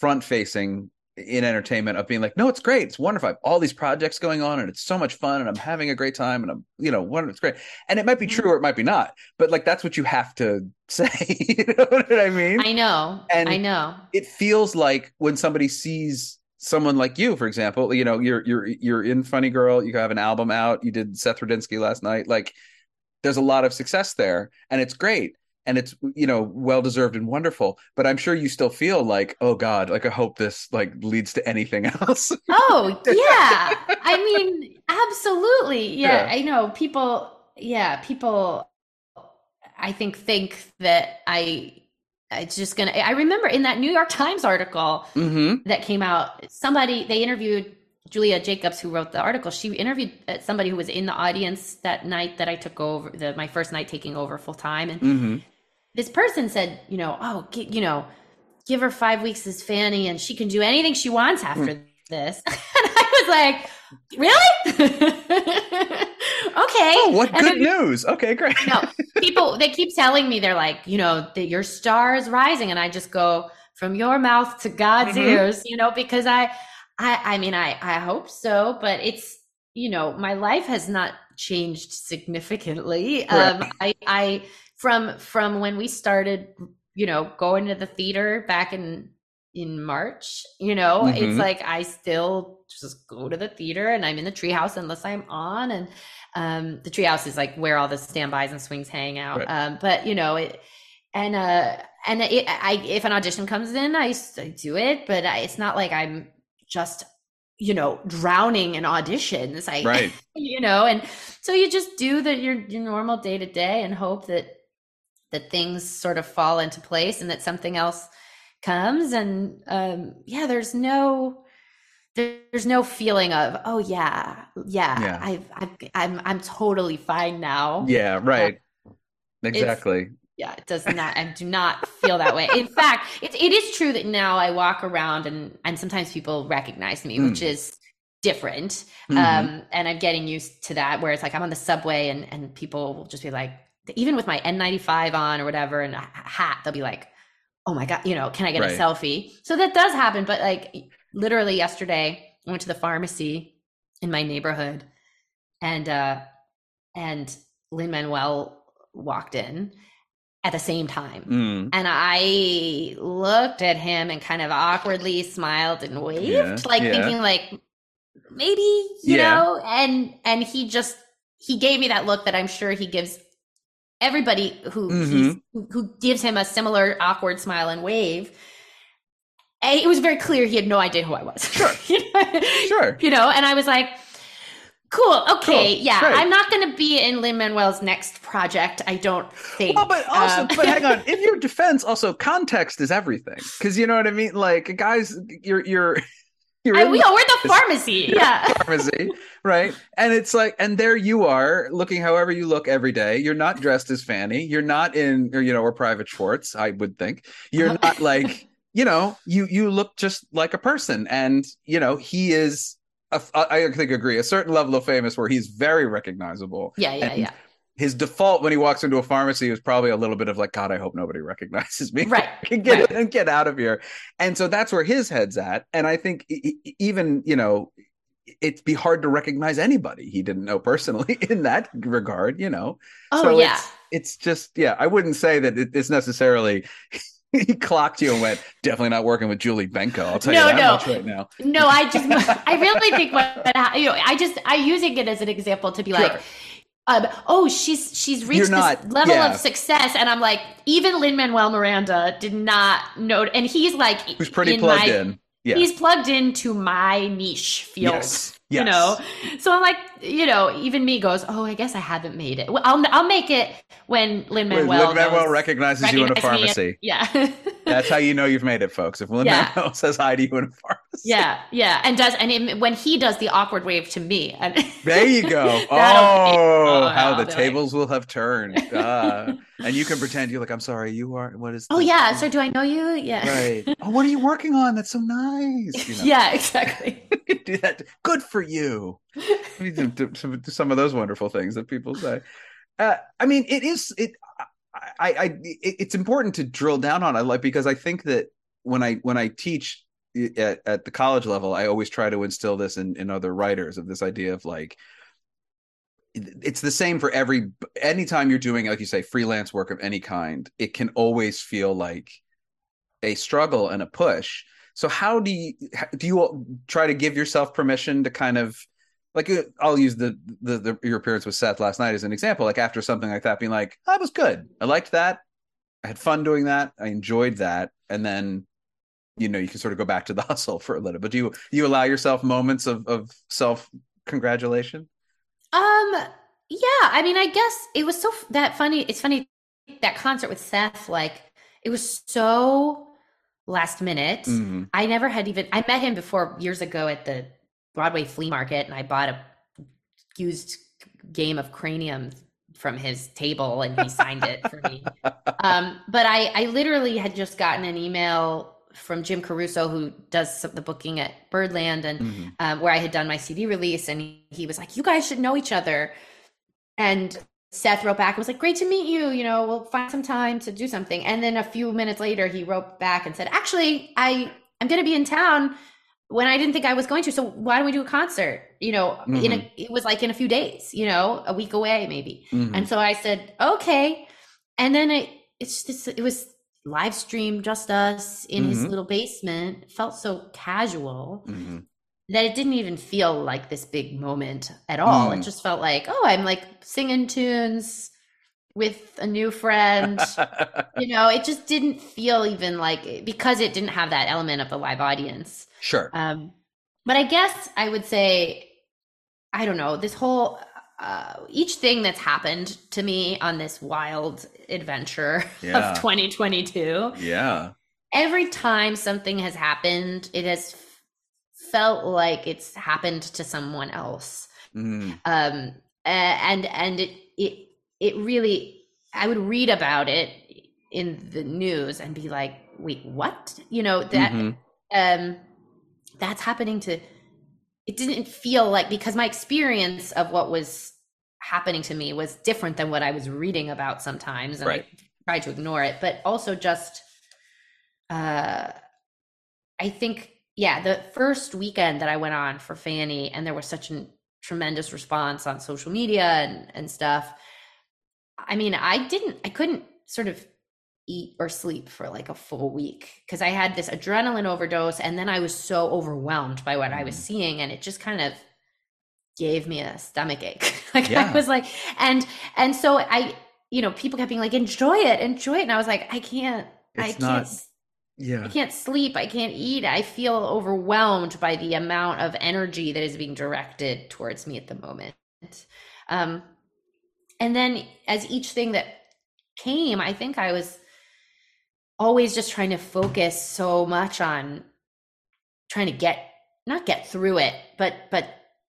front facing in entertainment of being like, no, it's great, it's wonderful. I have all these projects going on, and it's so much fun, and I'm having a great time, and I'm, you know, one, it's great, and it might be true mm-hmm. or it might be not, but like that's what you have to say. you know what I mean? i know And- i know it feels like when somebody sees someone like you, for example, you know, you're you're you're in Funny Girl, you have an album out, you did Seth Rudetsky last night, like there's a lot of success there, and it's great. And it's you know well deserved and wonderful, but I'm sure you still feel like oh god, like I hope this like leads to anything else. Oh, yeah. I mean, absolutely. Yeah, Yeah. I know people, yeah, people I think think that I it's just going to I remember in that New York Times article mm-hmm. that came out, somebody they interviewed Julia Jacobs who wrote the article. She interviewed uh, somebody who was in the audience that night that I took over the my first night taking over full time and Mm-hmm. This person said, you know, oh, gi- you know, give her five weeks as Fanny and she can do anything she wants after Hmm. this. and I was like, really? okay. Oh, what And good then, news! Okay, great. You know, people, they keep telling me, they're like, you know, that your star is rising. And I just go, from your mouth to God's Mhm. ears, you know, because I, I, I mean, I, I hope so, but it's, you know, my life has not changed significantly. Right. Um, I, I, from, from when we started, you know, going to the theater back in, in March, you know, Mhm. it's like I still just go to the theater and I'm in the treehouse unless I'm on. And um, the treehouse is like where all the standbys and swings hang out. Right. Um, but you know, it, and uh, and it, I if an audition comes in, I do it, but I, it's not like I'm just you know drowning in auditions. I Right. you know, and so you just do the your your normal day to day and hope that that things sort of fall into place and that something else comes and um yeah there's no there- there's no feeling of oh yeah yeah, Yeah. I've, I've i'm i'm totally fine now Yeah, right. Exactly. yeah it does not i do not feel that way in fact it, it is true that now i walk around and and sometimes people recognize me which Mm. is different Mhm. um and i'm getting used to that where it's like i'm on the subway and and people will just be like even with my n95 on or whatever and a hat they'll be like oh my god you know can i get Right. a selfie so that does happen but like literally yesterday i went to the pharmacy in my neighborhood and uh and Lin-Manuel walked in at the same time Mm. and I looked at him and kind of awkwardly smiled and waved, Yeah, like yeah. thinking like maybe, you Yeah. know, and and he just he gave me that look that I'm sure he gives everybody who he's, who, who gives him a similar awkward smile and wave. And it was very clear he had no idea who I was. Sure. you know? Sure. You know, and I was like, cool, okay, Cool, yeah. great. I'm not going to be in Lin Manuel's next project, I don't think. Well, but also, Um, but hang on. In your defense, also context is everything. Because you know what I mean. Like, guys, you're you're You're I, we, the oh, we're the pharmacy. Yeah. pharmacy, right? And it's like, and there you are, looking however you look every day. You're not dressed as Fanny. You're not in, or you know, or Private Schwartz. I would think you're uh-huh. not like, you know, you you look just like a person, and you know, he is. A, I I think agree a certain level of famous where he's very recognizable. Yeah, yeah, And yeah. His default when he walks into a pharmacy is probably a little bit of like, God, I hope nobody recognizes me. Right, get right. and get out of here. And so that's where his head's at. And I think even, you know, it'd be hard to recognize anybody he didn't know personally in that regard, you know. Oh, so yeah. it's, it's just, yeah, I wouldn't say that it's necessarily he clocked you and went, definitely not working with Julie Benko. I'll tell No, you that no. much right now. No, I just, I really think what, you know, I just, I using it as an example to be like, Sure. Um, oh, she's she's reached not- this level yeah. of success, and I'm like, even Lin Manuel Miranda did not know, and he's like, Who's pretty in plugged my- in. Yeah. He's plugged into my niche field. Yes. You know, so I'm like, you know, even me goes, oh, I guess I haven't made it. Well, I'll I'll make it when Lin Manuel Lin-Manuel recognizes you in a pharmacy. Yeah. That's how you know you've made it, folks. If Lin Yeah. Manuel says hi to you in a pharmacy. Yeah, yeah, and does and it, when he does the awkward wave to me, and There you go. That'll be- oh, oh, how I'll the be like- tables will have turned. Ah. and you can pretend you're like, I'm sorry, you are. What is? oh this?" yeah, so do I know you? Yeah, Right. Oh, what are you working on? That's so nice. You know, yeah, exactly. do that. Good for you. Do- do- do Some of those wonderful things that people say. Uh, I mean, it is it. I, I, it, it's important to drill down on it, like because I think that when I when I teach at, at the college level, I always try to instill this in in other writers of this idea of like it's the same for every anytime you're doing like you say freelance work of any kind it can always feel like a struggle and a push so how do you do you try to give yourself permission to kind of like uh, I'll use the, the the your appearance with Seth last night as an example like after something like that being like that was good I liked that I had fun doing that I enjoyed that and then you know you can sort of go back to the hustle for a little but do you you allow yourself moments of of self congratulation Um, yeah, I mean, I guess it was so f- that funny. It's funny that concert with Seth, like it was so last minute. Mhm. I never had even I met him before years ago at the Broadway flea market and I bought a used game of cranium from his table and he signed it for me. Um, but I I literally had just gotten an email from Jim Caruso who does some- the booking at Birdland and Mhm. um, where I had done my CD release, and he, he was like, "You guys should know each other." And Seth wrote back and was like, "Great to meet you. You know, we'll find some time to do something." And then a few minutes later, he wrote back and said, "Actually, I I'm going to be in town when I didn't think I was going to. So why don't we do a concert? You know, in a, it was like in a few days. You know, a week away maybe." Mhm. And so I said, "Okay." And then it it's just it was live stream, just us in his Mhm. little basement. It felt so casual Mhm. that it didn't even feel like this big moment at all. Mm. It just felt like, oh, I'm like singing tunes with a new friend. you know, it just didn't feel even like because it didn't have that element of the live audience. Sure Um, but I guess I would say, I don't know, this whole uh, each thing that's happened to me on this wild adventure Yeah. of 2022 yeah every time something has happened, it has f- felt like it's happened to someone else. Mhm. Um, and and it it it really, I would read about it in the news and be like, wait, what? You know that Mhm. um, that's happening to. It didn't feel like because my experience of what was happening to me was different than what I was reading about sometimes, and Right. I tried to ignore it. But also just uh I think yeah, the first weekend that I went on for Fanny and there was such a tremendous response on social media and and stuff. I mean, I didn't I couldn't sort of eat or sleep for like a full week because I had this adrenaline overdose and then I was so overwhelmed by what I was seeing and it just kind of gave me a stomach ache. like Yeah. I was like and and so I you know, people kept being like enjoy it, enjoy it and I was like I can't I It's can't not- yeah I can't sleep. I can't eat. I feel overwhelmed by the amount of energy that is being directed towards me at the moment. Um, and then as each thing that came, I think I was always just trying to focus so much on trying to get not get through it, but but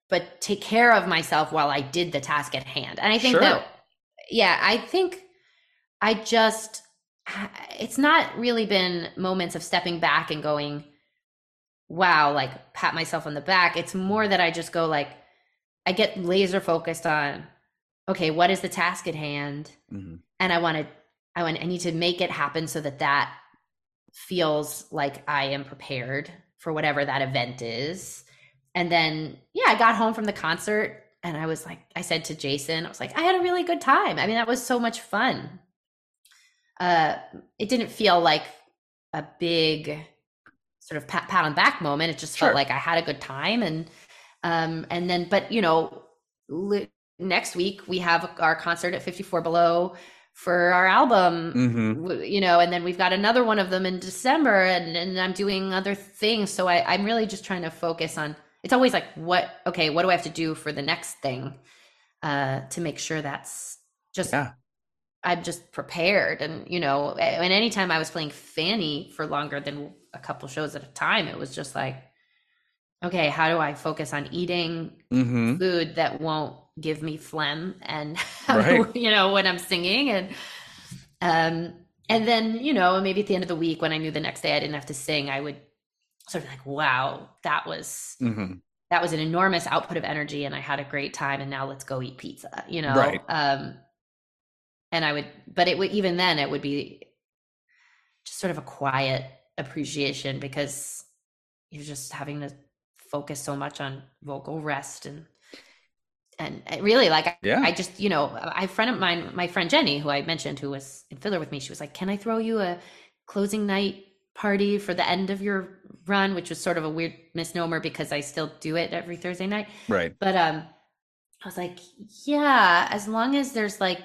but take care of myself while I did the task at hand. And I think Sure. that yeah, I think I just it's not really been moments of stepping back and going wow, like pat myself on the back. It's more that I just go like I get laser focused on okay, what is the task at hand? Mhm. and I want to I want I need to make it happen so that that feels like I am prepared for whatever that event is. And then yeah, I got home from the concert and I was like I said to Jason, I was like I had a really good time. I mean, that was so much fun. Uh it didn't feel like a big sort of pat, pat on the back moment. It just Sure. felt like I had a good time and um and then but you know li- next week we have our concert at 54 below for our album Mhm. you know and then we've got another one of them in december and, and i'm doing other things so I, i'm really just trying to focus on it's always like what okay what do i have to do for the next thing uh to make sure that's just Yeah. i'm just prepared and you know and anytime i was playing fanny for longer than a couple shows at a time it was just like okay how do i focus on eating Mhm. food that won't give me phlegm and Right. you know when i'm singing and um and then you know maybe at the end of the week when i knew the next day i didn't have to sing i would sort of like wow that was Mhm. that was an enormous output of energy and i had a great time and now let's go eat pizza you know Right. um and i would but it would even then it would be just sort of a quiet appreciation because you're just having to focus so much on vocal rest and and really like I, Yeah. I just you know a friend of mine my friend jenny who i mentioned who was in Fiddler with me she was like can i throw you a closing night party for the end of your run which was sort of a weird misnomer because i still do it every thursday night Right. but um i was like yeah as long as there's like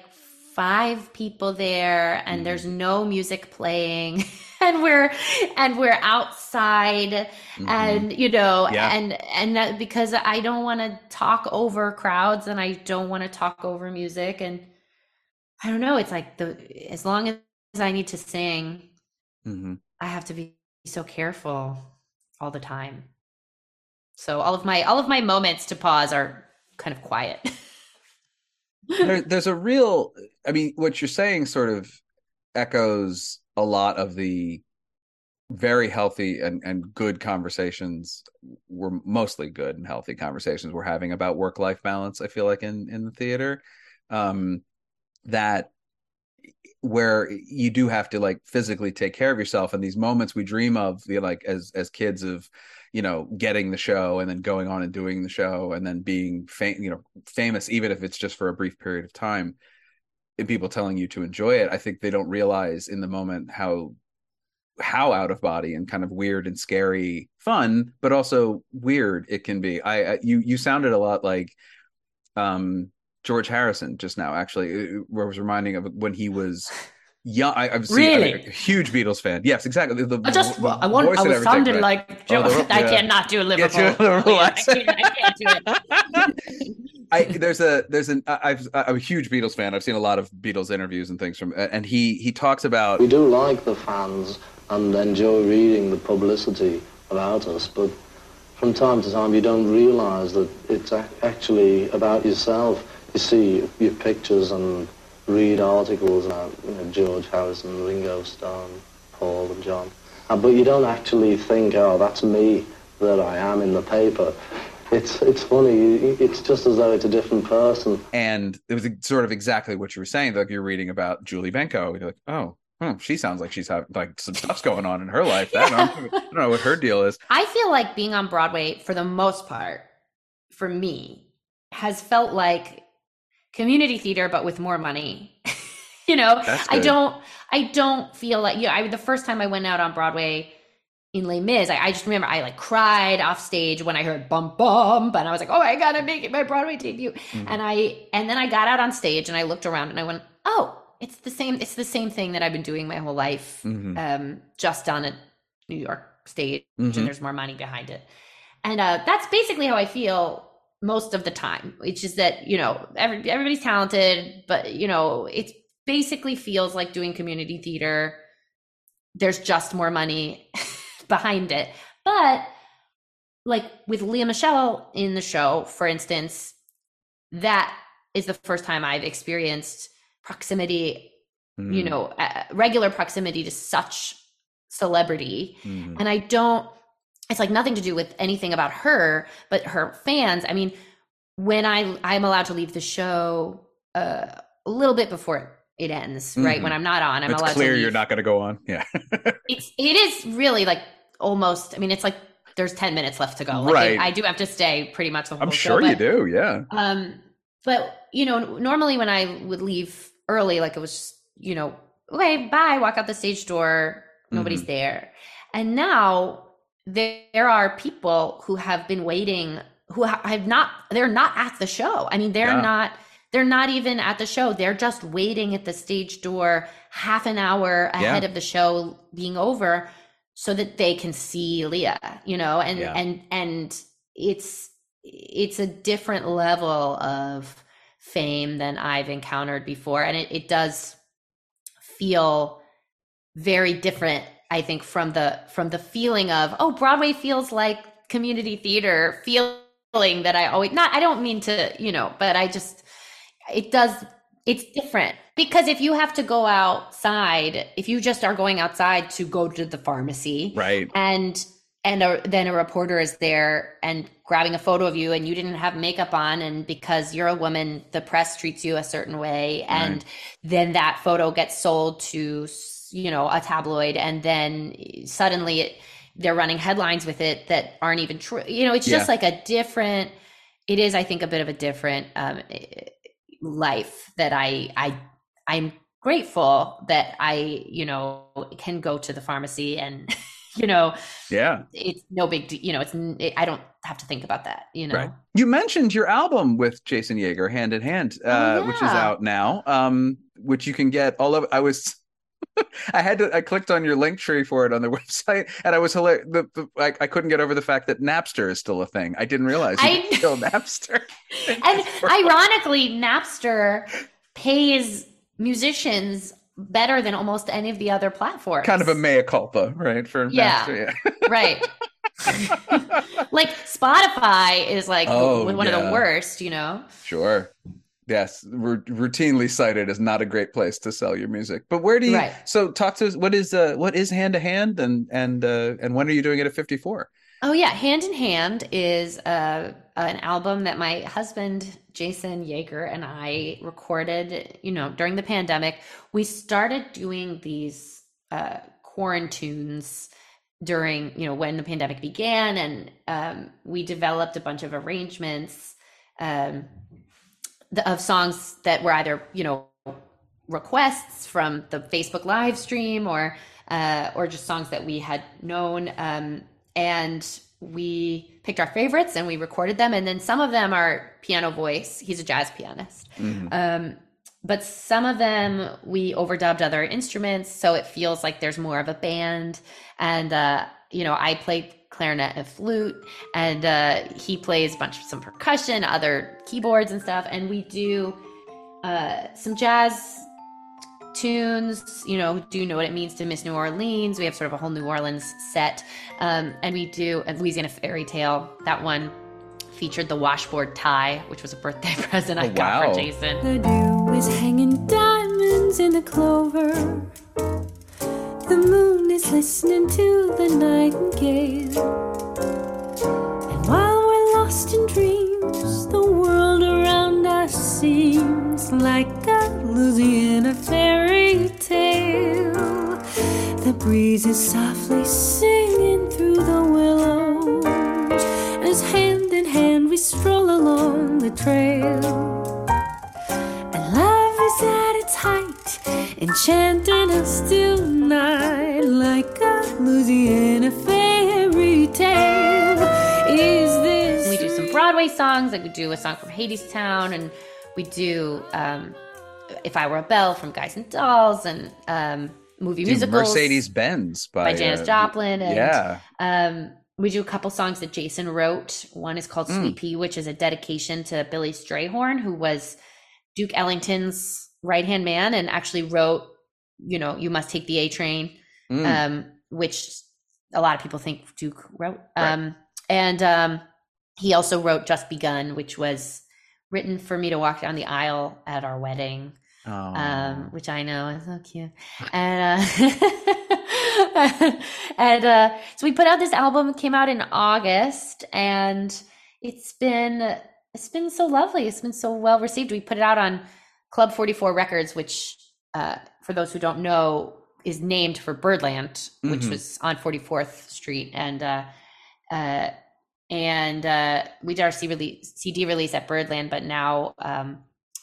five people there and Mhm. there's no music playing and we're and we're outside Mhm. and you know Yeah. and and that, because i don't want to talk over crowds and i don't want to talk over music and i don't know it's like the as long as i need to sing Mhm. i have to be so careful all the time so all of my all of my moments to pause are kind of quiet there, there's a real i mean what you're saying sort of echoes a lot of the very healthy and, and good conversations we're mostly good and healthy conversations we're having about work life balance i feel like in in the theater. Um that where you do have to like physically take care of yourself and these moments we dream of you know, like as as kids of you know getting the show and then going on and doing the show and then being fam- you know famous even if it's just for a brief period of time and people telling you to enjoy it i think they don't realize in the moment how how out of body and kind of weird and scary fun but also weird it can be. I, I you you sounded a lot like um george harrison just now actually uh, I was reminding of when he was young I, i've seen I'm Really? a huge beatles fan yes exactly the, I just the I want voice I and was everything, sounded but- like Joe. Oh, the- I yeah. cannot do Get Liverpool. you a little Oh, I, can't, I can't do it. I there's a there's an I- I've I'm a huge Beatles fan. I've seen a lot of Beatles interviews and things from and he he talks about We do like the fans and enjoy reading the publicity about us, but from time to time you don't realise that it's actually about yourself. You see your pictures and read articles about you know, George Harrison, Ringo Starr, Paul and John, uh, but you don't actually think, oh, that's me that I am in the paper. It's it's funny. It's just as though it's a different person. and it was sort of exactly what you were saying. Like you're reading about Julie Benko, and you're like, oh, hmm, she sounds like she's having like some stuff's going on in her life. I, don't I don't know what her deal is. I feel like being on Broadway, for the most part, for me, has felt like community theater, but with more money. you know, I don't, I don't feel like, yeah, I, the first time I went out on Broadway in Les Mis, I, I just remember I like cried off stage when I heard bum bum, and I was like, oh, I gotta make it my Broadway debut. Mm-hmm. And I, and then I got out on stage and I looked around and I went, oh, it's the same, it's the same thing that I've been doing my whole life, Mhm. um, just on a New York stage Mhm. and there's more money behind it. And uh, that's basically how I feel most of the time, which is that, you know, every, everybody's talented, but, you know, it basically feels like doing community theater. There's just more money behind it. But like with Lea Michele in the show, for instance, that is the first time I've experienced proximity, you Mm, know, uh, regular proximity to such celebrity. mhm. And I don't, it's like nothing to do with anything about her, but her fans. I mean, when I I'm allowed to leave the show uh, a little bit before it ends, right? Mhm. When I'm not on, I'm it's allowed clear to leave. you're not going to go on. Yeah. It's it is really like almost. I mean, it's like there's ten minutes left to go. Like Right. I, I do have to stay pretty much the whole I'm show, sure you but- do. Yeah. Um, but you know, normally when I would leave early, like it was, just, you know, okay, bye, walk out the stage door, nobody's Mhm. there. And now there, are people who have been waiting, who have not, they're not at the show. I mean, they're Yeah. not, they're not even at the show. They're just waiting at the stage door half an hour ahead of the show being over so that they can see Lea, you know, and, Yeah. and, and it's, it's a different level of fame than I've encountered before. And it, it does feel very different, I think, from the from the feeling of, oh, Broadway feels like community theater feeling that I always not I don't mean to, you know, but I just it does it's different because if you have to go outside, if you just are going outside to go to the pharmacy, Right. and and a, then a reporter is there and grabbing a photo of you and you didn't have makeup on and because you're a woman the press treats you a certain way and Right. then that photo gets sold to you know a tabloid and then suddenly it, they're running headlines with it that aren't even true you know it's just Yeah. like a different it is i think a bit of a different um, eh, life that i i i'm grateful that i you know can go to the pharmacy and you know Yeah. it's no big de- you know it's it, i don't have to think about that you know Right. You mentioned your album with Jason Yeager, Hand in Hand, uh, Oh, which is out now, um, which you can get all of. I was, I had to, I clicked on your link tree for it on the website, and I was hilarious. The, the, I, I couldn't get over the fact that Napster is still a thing. I didn't realize I- kill Napster. and ironically napster pays musicians better than almost any of the other platforms kind of a mea culpa, right? For Yeah. Napster, yeah. right like spotify is like Oh, one of the worst you know Sure. Yes, ru- routinely cited as not a great place to sell your music. But where do you? Right. So talk to us. What is uh what is hand to hand and and uh and when are you doing it at fifty four? Oh yeah, Hand in Hand is uh, an album that my husband Jason Yeager and I recorded. You know, during the pandemic, we started doing these uh, quarantunes during you know when the pandemic began, and um, we developed a bunch of arrangements um, the, of songs that were either you know requests from the Facebook live stream or uh, or just songs that we had known. Um, and we picked our favorites and we recorded them. And then some of them are piano voice. He's a jazz pianist. Um, but some of them we overdubbed other instruments, so it feels like there's more of a band. And uh, you know, I play clarinet and flute, and uh, he plays a bunch of some percussion, other keyboards and stuff. And we do uh, some jazz tunes. You know, do you know what it means to miss New Orleans? We have sort of a whole New Orleans set, um, and we do a Louisiana fairy tale. That one featured the washboard tie, which was a birthday present I Oh, got wow. for Jason. The dew is hanging diamonds in the clover. The moon is listening to the nightingale. And while we're lost in dreams, the world around us seems like a Louisiana fairy tale. The breeze is softly singing through the willows as hand in hand we stroll along the trail. Songs, like we do a song from Hadestown, and we do um, "If I Were a Bell" from Guys and Dolls, and um, movie musicals. Mercedes Benz by, by Janis uh, Joplin, and yeah. um, we do a couple songs that Jason wrote. One is called Mm. Sweet Pea, which is a dedication to Billy Strayhorn, who was Duke Ellington's right hand man and actually wrote, you know, You Must Take the A Train, Mm. um, which a lot of people think Duke wrote. Right. Um, and um, he also wrote "Just Begun," which was written for me to walk down the aisle at our wedding Oh. um, which I know is so cute. And uh, and uh, so we put out this album. Came out in August, and it's been it's been so lovely. It's been so well received. We put it out on Club Forty Four Records, which uh, for those who don't know is named for Birdland, which Mhm. was on Forty Fourth Street, and uh, uh, and uh, we did our CD release, CD release at Birdland, but now um,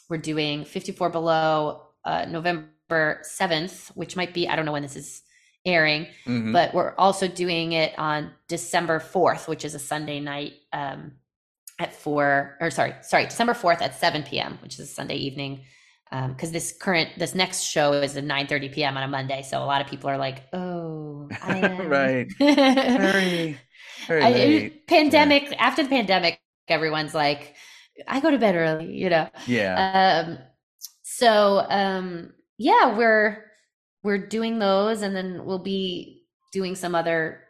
we're doing 54 Below uh, November 7th, which might be, I don't know when this is airing, Mhm. but we're also doing it on December 4th, which is a Sunday night um, at 4, or sorry, sorry, December 4th at 7 p.m., which is a Sunday evening. Because this current, this next show is at 9:30 p.m. on a Monday, so a lot of people are like, "Oh, I am. right. Very I- pandemic after the pandemic everyone's like i go to bed early you know? Yeah. um so um yeah we're we're doing those and then we'll be doing some other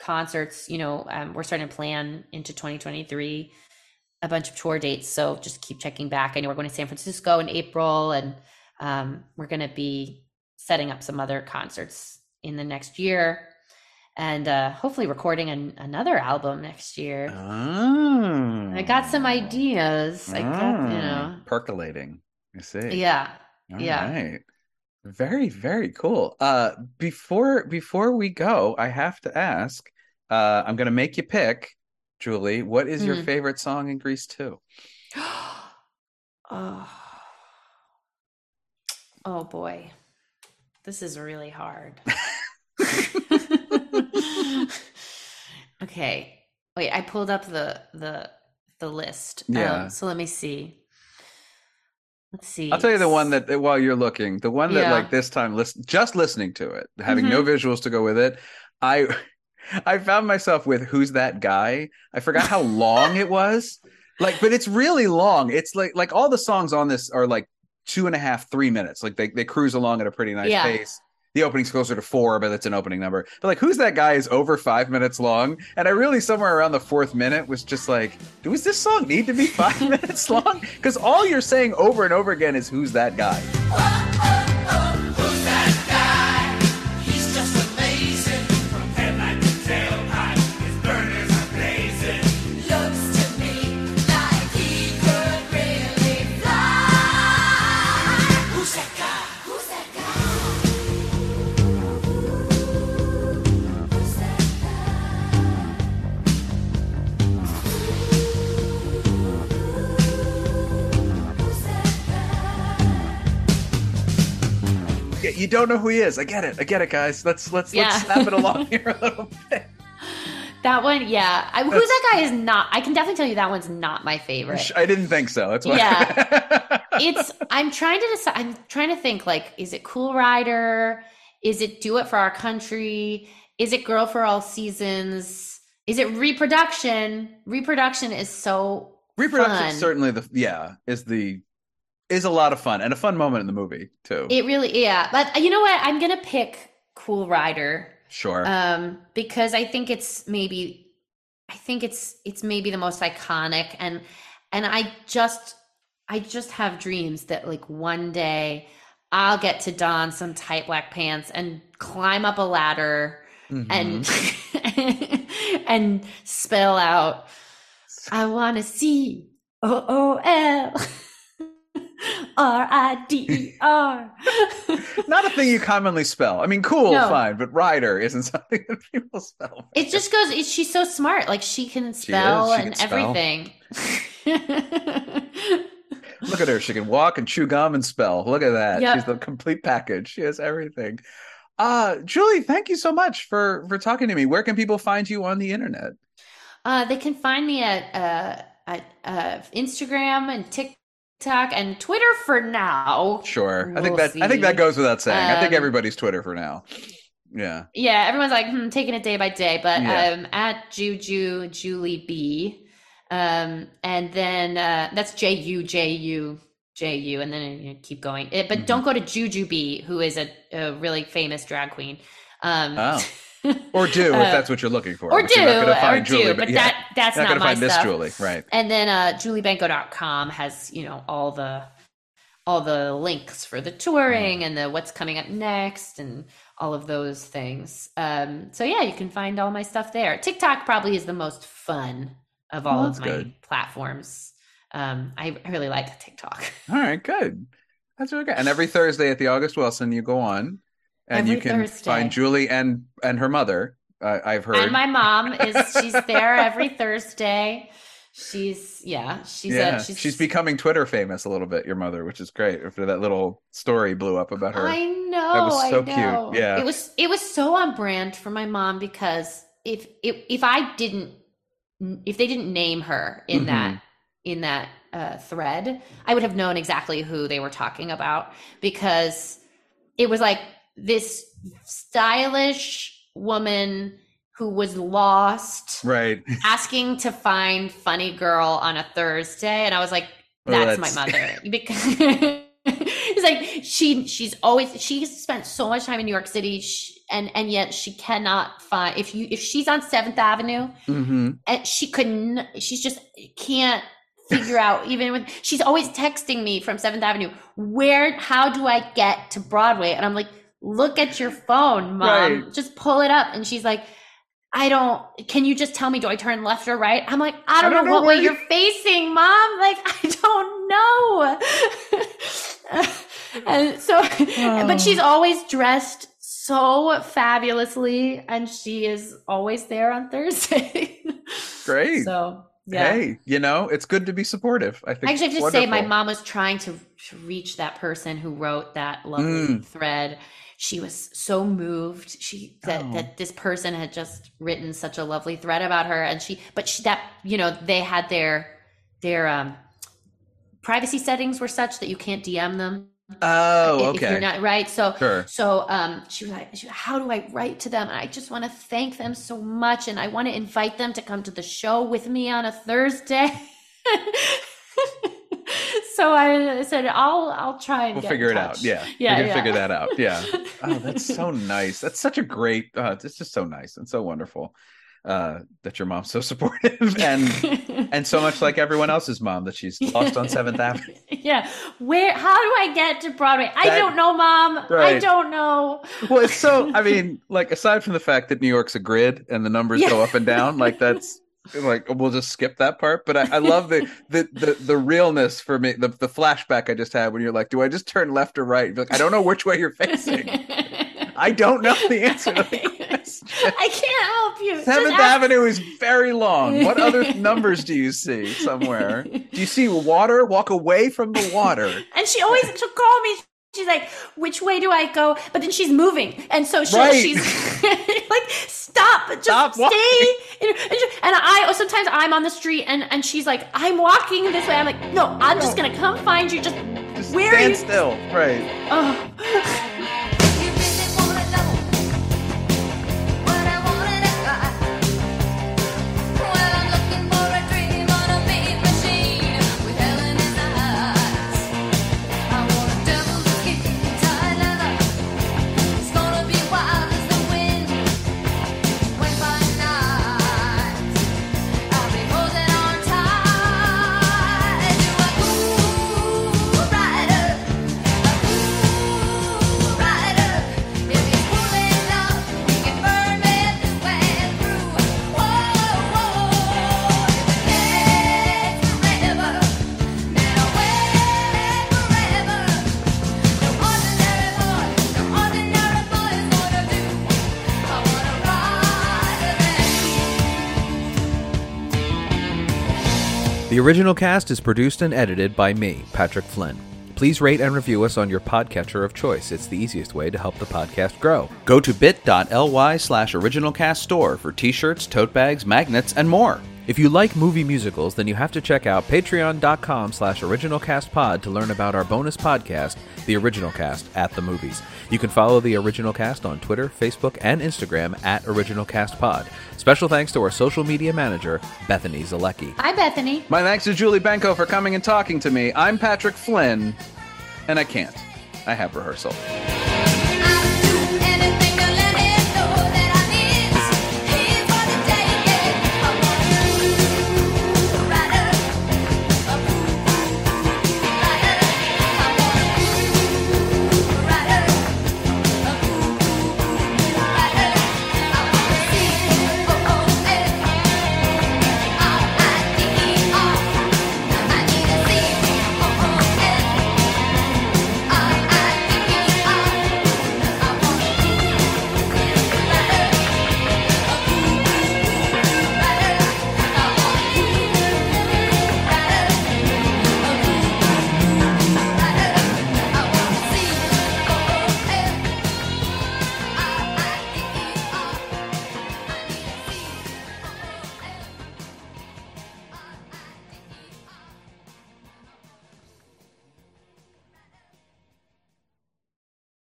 concerts you know um, we're starting to plan into 2023 a bunch of tour dates so just keep checking back. I know we're going to san francisco in april and um, we're going to be setting up some other concerts in the next year and uh, hopefully recording an, another album next year Oh. i got some ideas i got you know Oh, percolating. I see. yeah All yeah. right. Very, very cool. Uh before before we go, I have to ask, uh I'm gonna make you pick, Julie, what is your Mhm. favorite song in Grease 2? oh. oh boy this is really hard okay wait i pulled up the the the list Yeah. um, so let me see let's see I'll tell you the one that while you're looking, the one that Yeah. like this time listen just listening to it, having no visuals to go with it, I I found myself with who's that guy? I forgot how long it was. Like, but it's really long. It's like like all the songs on this are like two and a half, three minutes. Like they, they cruise along at a pretty nice Yeah. pace. The opening's closer to four, but that's an opening number. But like, who's that guy is over five minutes long. And I really somewhere around the fourth minute was just like, does this song need to be five minutes long? Because all you're saying over and over again is who's that guy. Oh, oh, oh. You don't know who he is. I get it. I get it, guys. Let's let's Yeah. let's snap it along here a little bit. that one yeah I, who's that guy is not i can definitely tell you that one's not my favorite I didn't think so. That's why. Yeah. it's i'm trying to decide i'm trying to think like is it cool rider is it do it for our country is it girl for all seasons is it reproduction reproduction is so Reproduction fun. certainly the yeah is the is a lot of fun and a fun moment in the movie too. it really yeah but you know what i'm gonna pick cool rider sure. um because i think it's maybe i think it's it's maybe the most iconic and and i just i just have dreams that like one day i'll get to don some tight black pants and climb up a ladder Mhm. and and spell out i want to see o o l r i d e r not a thing you commonly spell. I mean, cool, No. fine, but rider isn't something that people spell. It just goes. It, she's so smart. Like she can spell is, she and can spell. everything. Look at her. She can walk and chew gum and spell. Look at that. Yep. She's the complete package. She has everything. Uh, Julie, thank you so much for for talking to me. Where can people find you on the internet? uh, they can find me at uh, at uh, Instagram and TikTok and Twitter for now. Sure. I think We'll that I think that goes without saying. I think Um, everybody's Twitter for now. Yeah. Yeah, everyone's like hmm, taking it day by day, but Yeah. um, at Juju Julie B, um, and then uh, that's J U J U J U, and then you keep going. It, but Mhm. don't go to Jujubee, who is a, a really famous drag queen. Um, Oh. Or do if Uh, that's what you're looking for. or not do, or Julie, do, but that- that's not gonna my find stuff. Julie, right? And then uh juliebenko.com has, you know, all the all the links for the touring and the what's coming up next and all of those things. Um so yeah, you can find all my stuff there. TikTok probably is the most fun of all Well, of my good. platforms. Um I really like TikTok. All right, good. That's really good. And every Thursday at the August Wilson, you go on and you can Thursday. find Julie and and her mother. Uh, I've heard. And my mom is she's there every Thursday. She's yeah, she's yeah, a, she's, she's becoming Twitter famous a little bit. Your mother, which is great. After that little story blew up about her. I know. That was so cute. Yeah. It was it was so on brand for my mom because if if if I didn't if they didn't name her in Mhm. that in that uh, thread, I would have known exactly who they were talking about because it was like this stylish woman who was lost Right. asking to find funny girl on a Thursday, and I was like, Well, "That's, that's- my mother." Because it's like she she's always she spent so much time in New York City, sh and and yet she cannot find if you if she's on Seventh Avenue hmm and she couldn't she's just can't figure out even with she's always texting me from Seventh Avenue. Where how do I get to Broadway? And I'm like, look at your phone, mom. Right. Just pull it up. And she's like. I don't. Can you just tell me? Do I turn left or right? I'm like, I don't, don't know, know what way you- you're facing, mom. Like, I don't know. and so, but she's always dressed so fabulously, and she is always there on Thursday. Great. So, yeah. Hey, you know, it's good to be supportive. I think. I actually have to it's say, my mom was trying to, to reach that person who wrote that lovely Mm. thread. She was so moved. She that Oh. that this person had just written such a lovely thread about her, and she, but she that you know they had their their um privacy settings were such that you can't DM them. Oh, if- if okay. you're not right. So Sure. so um she was like, how do I write to them? And I just want to thank them so much, and I want to invite them to come to the show with me on a Thursday. so I said, I'll I'll try and We'll figure it out. Yeah. yeah, we can yeah. figure that out. Yeah. Oh, that's so nice. That's such a great. Uh, it's just so nice and so wonderful uh, that your mom's so supportive and and so much like everyone else's mom that she's lost on Seventh Avenue. yeah. Where? How do I get to Broadway? I That- don't know, Mom. I don't know. Well, it's so. I mean, like aside from the fact that New York's a grid and the numbers go up and down, like that's like we'll just skip that part. But I, I love the, the the the realness for me. The the flashback I just had when you're like, do I just turn left or right? Like, I don't know which way you're facing. I don't know the answer to the question. I can't help you. Seventh ask- Avenue is very long. What other numbers do you see somewhere? Do you see water? Walk away from the water. And she always she'll call me. She's like, "Which way do I go?" But then she's moving, and so she, Right. she's like, "Stop! Just Stop stay." And, and I oh, sometimes I'm on the street, and and she's like, "I'm walking this way." I'm like, "No, I'm just gonna come find you. Just, Just where are stand you?" still. Right. Oh. The original cast is produced and edited by me, Patrick Flynn. Please rate and review us on your podcatcher of choice. It's the easiest way to help the podcast grow. Go to bit.ly slash originalcast store for t-shirts, tote bags, magnets, and more. If you like movie musicals, then you have to check out patreon.com slash originalcastpod to learn about our bonus podcast, The Original Cast at the Movies. You can follow The Original Cast on Twitter, Facebook, and Instagram at OriginalCastPod. Special thanks to our social media manager, Bethany Zalecki. Hi, Bethany. My thanks to Julie Benko for coming and talking to me. I'm Patrick Flynn, and I can't. I have rehearsal.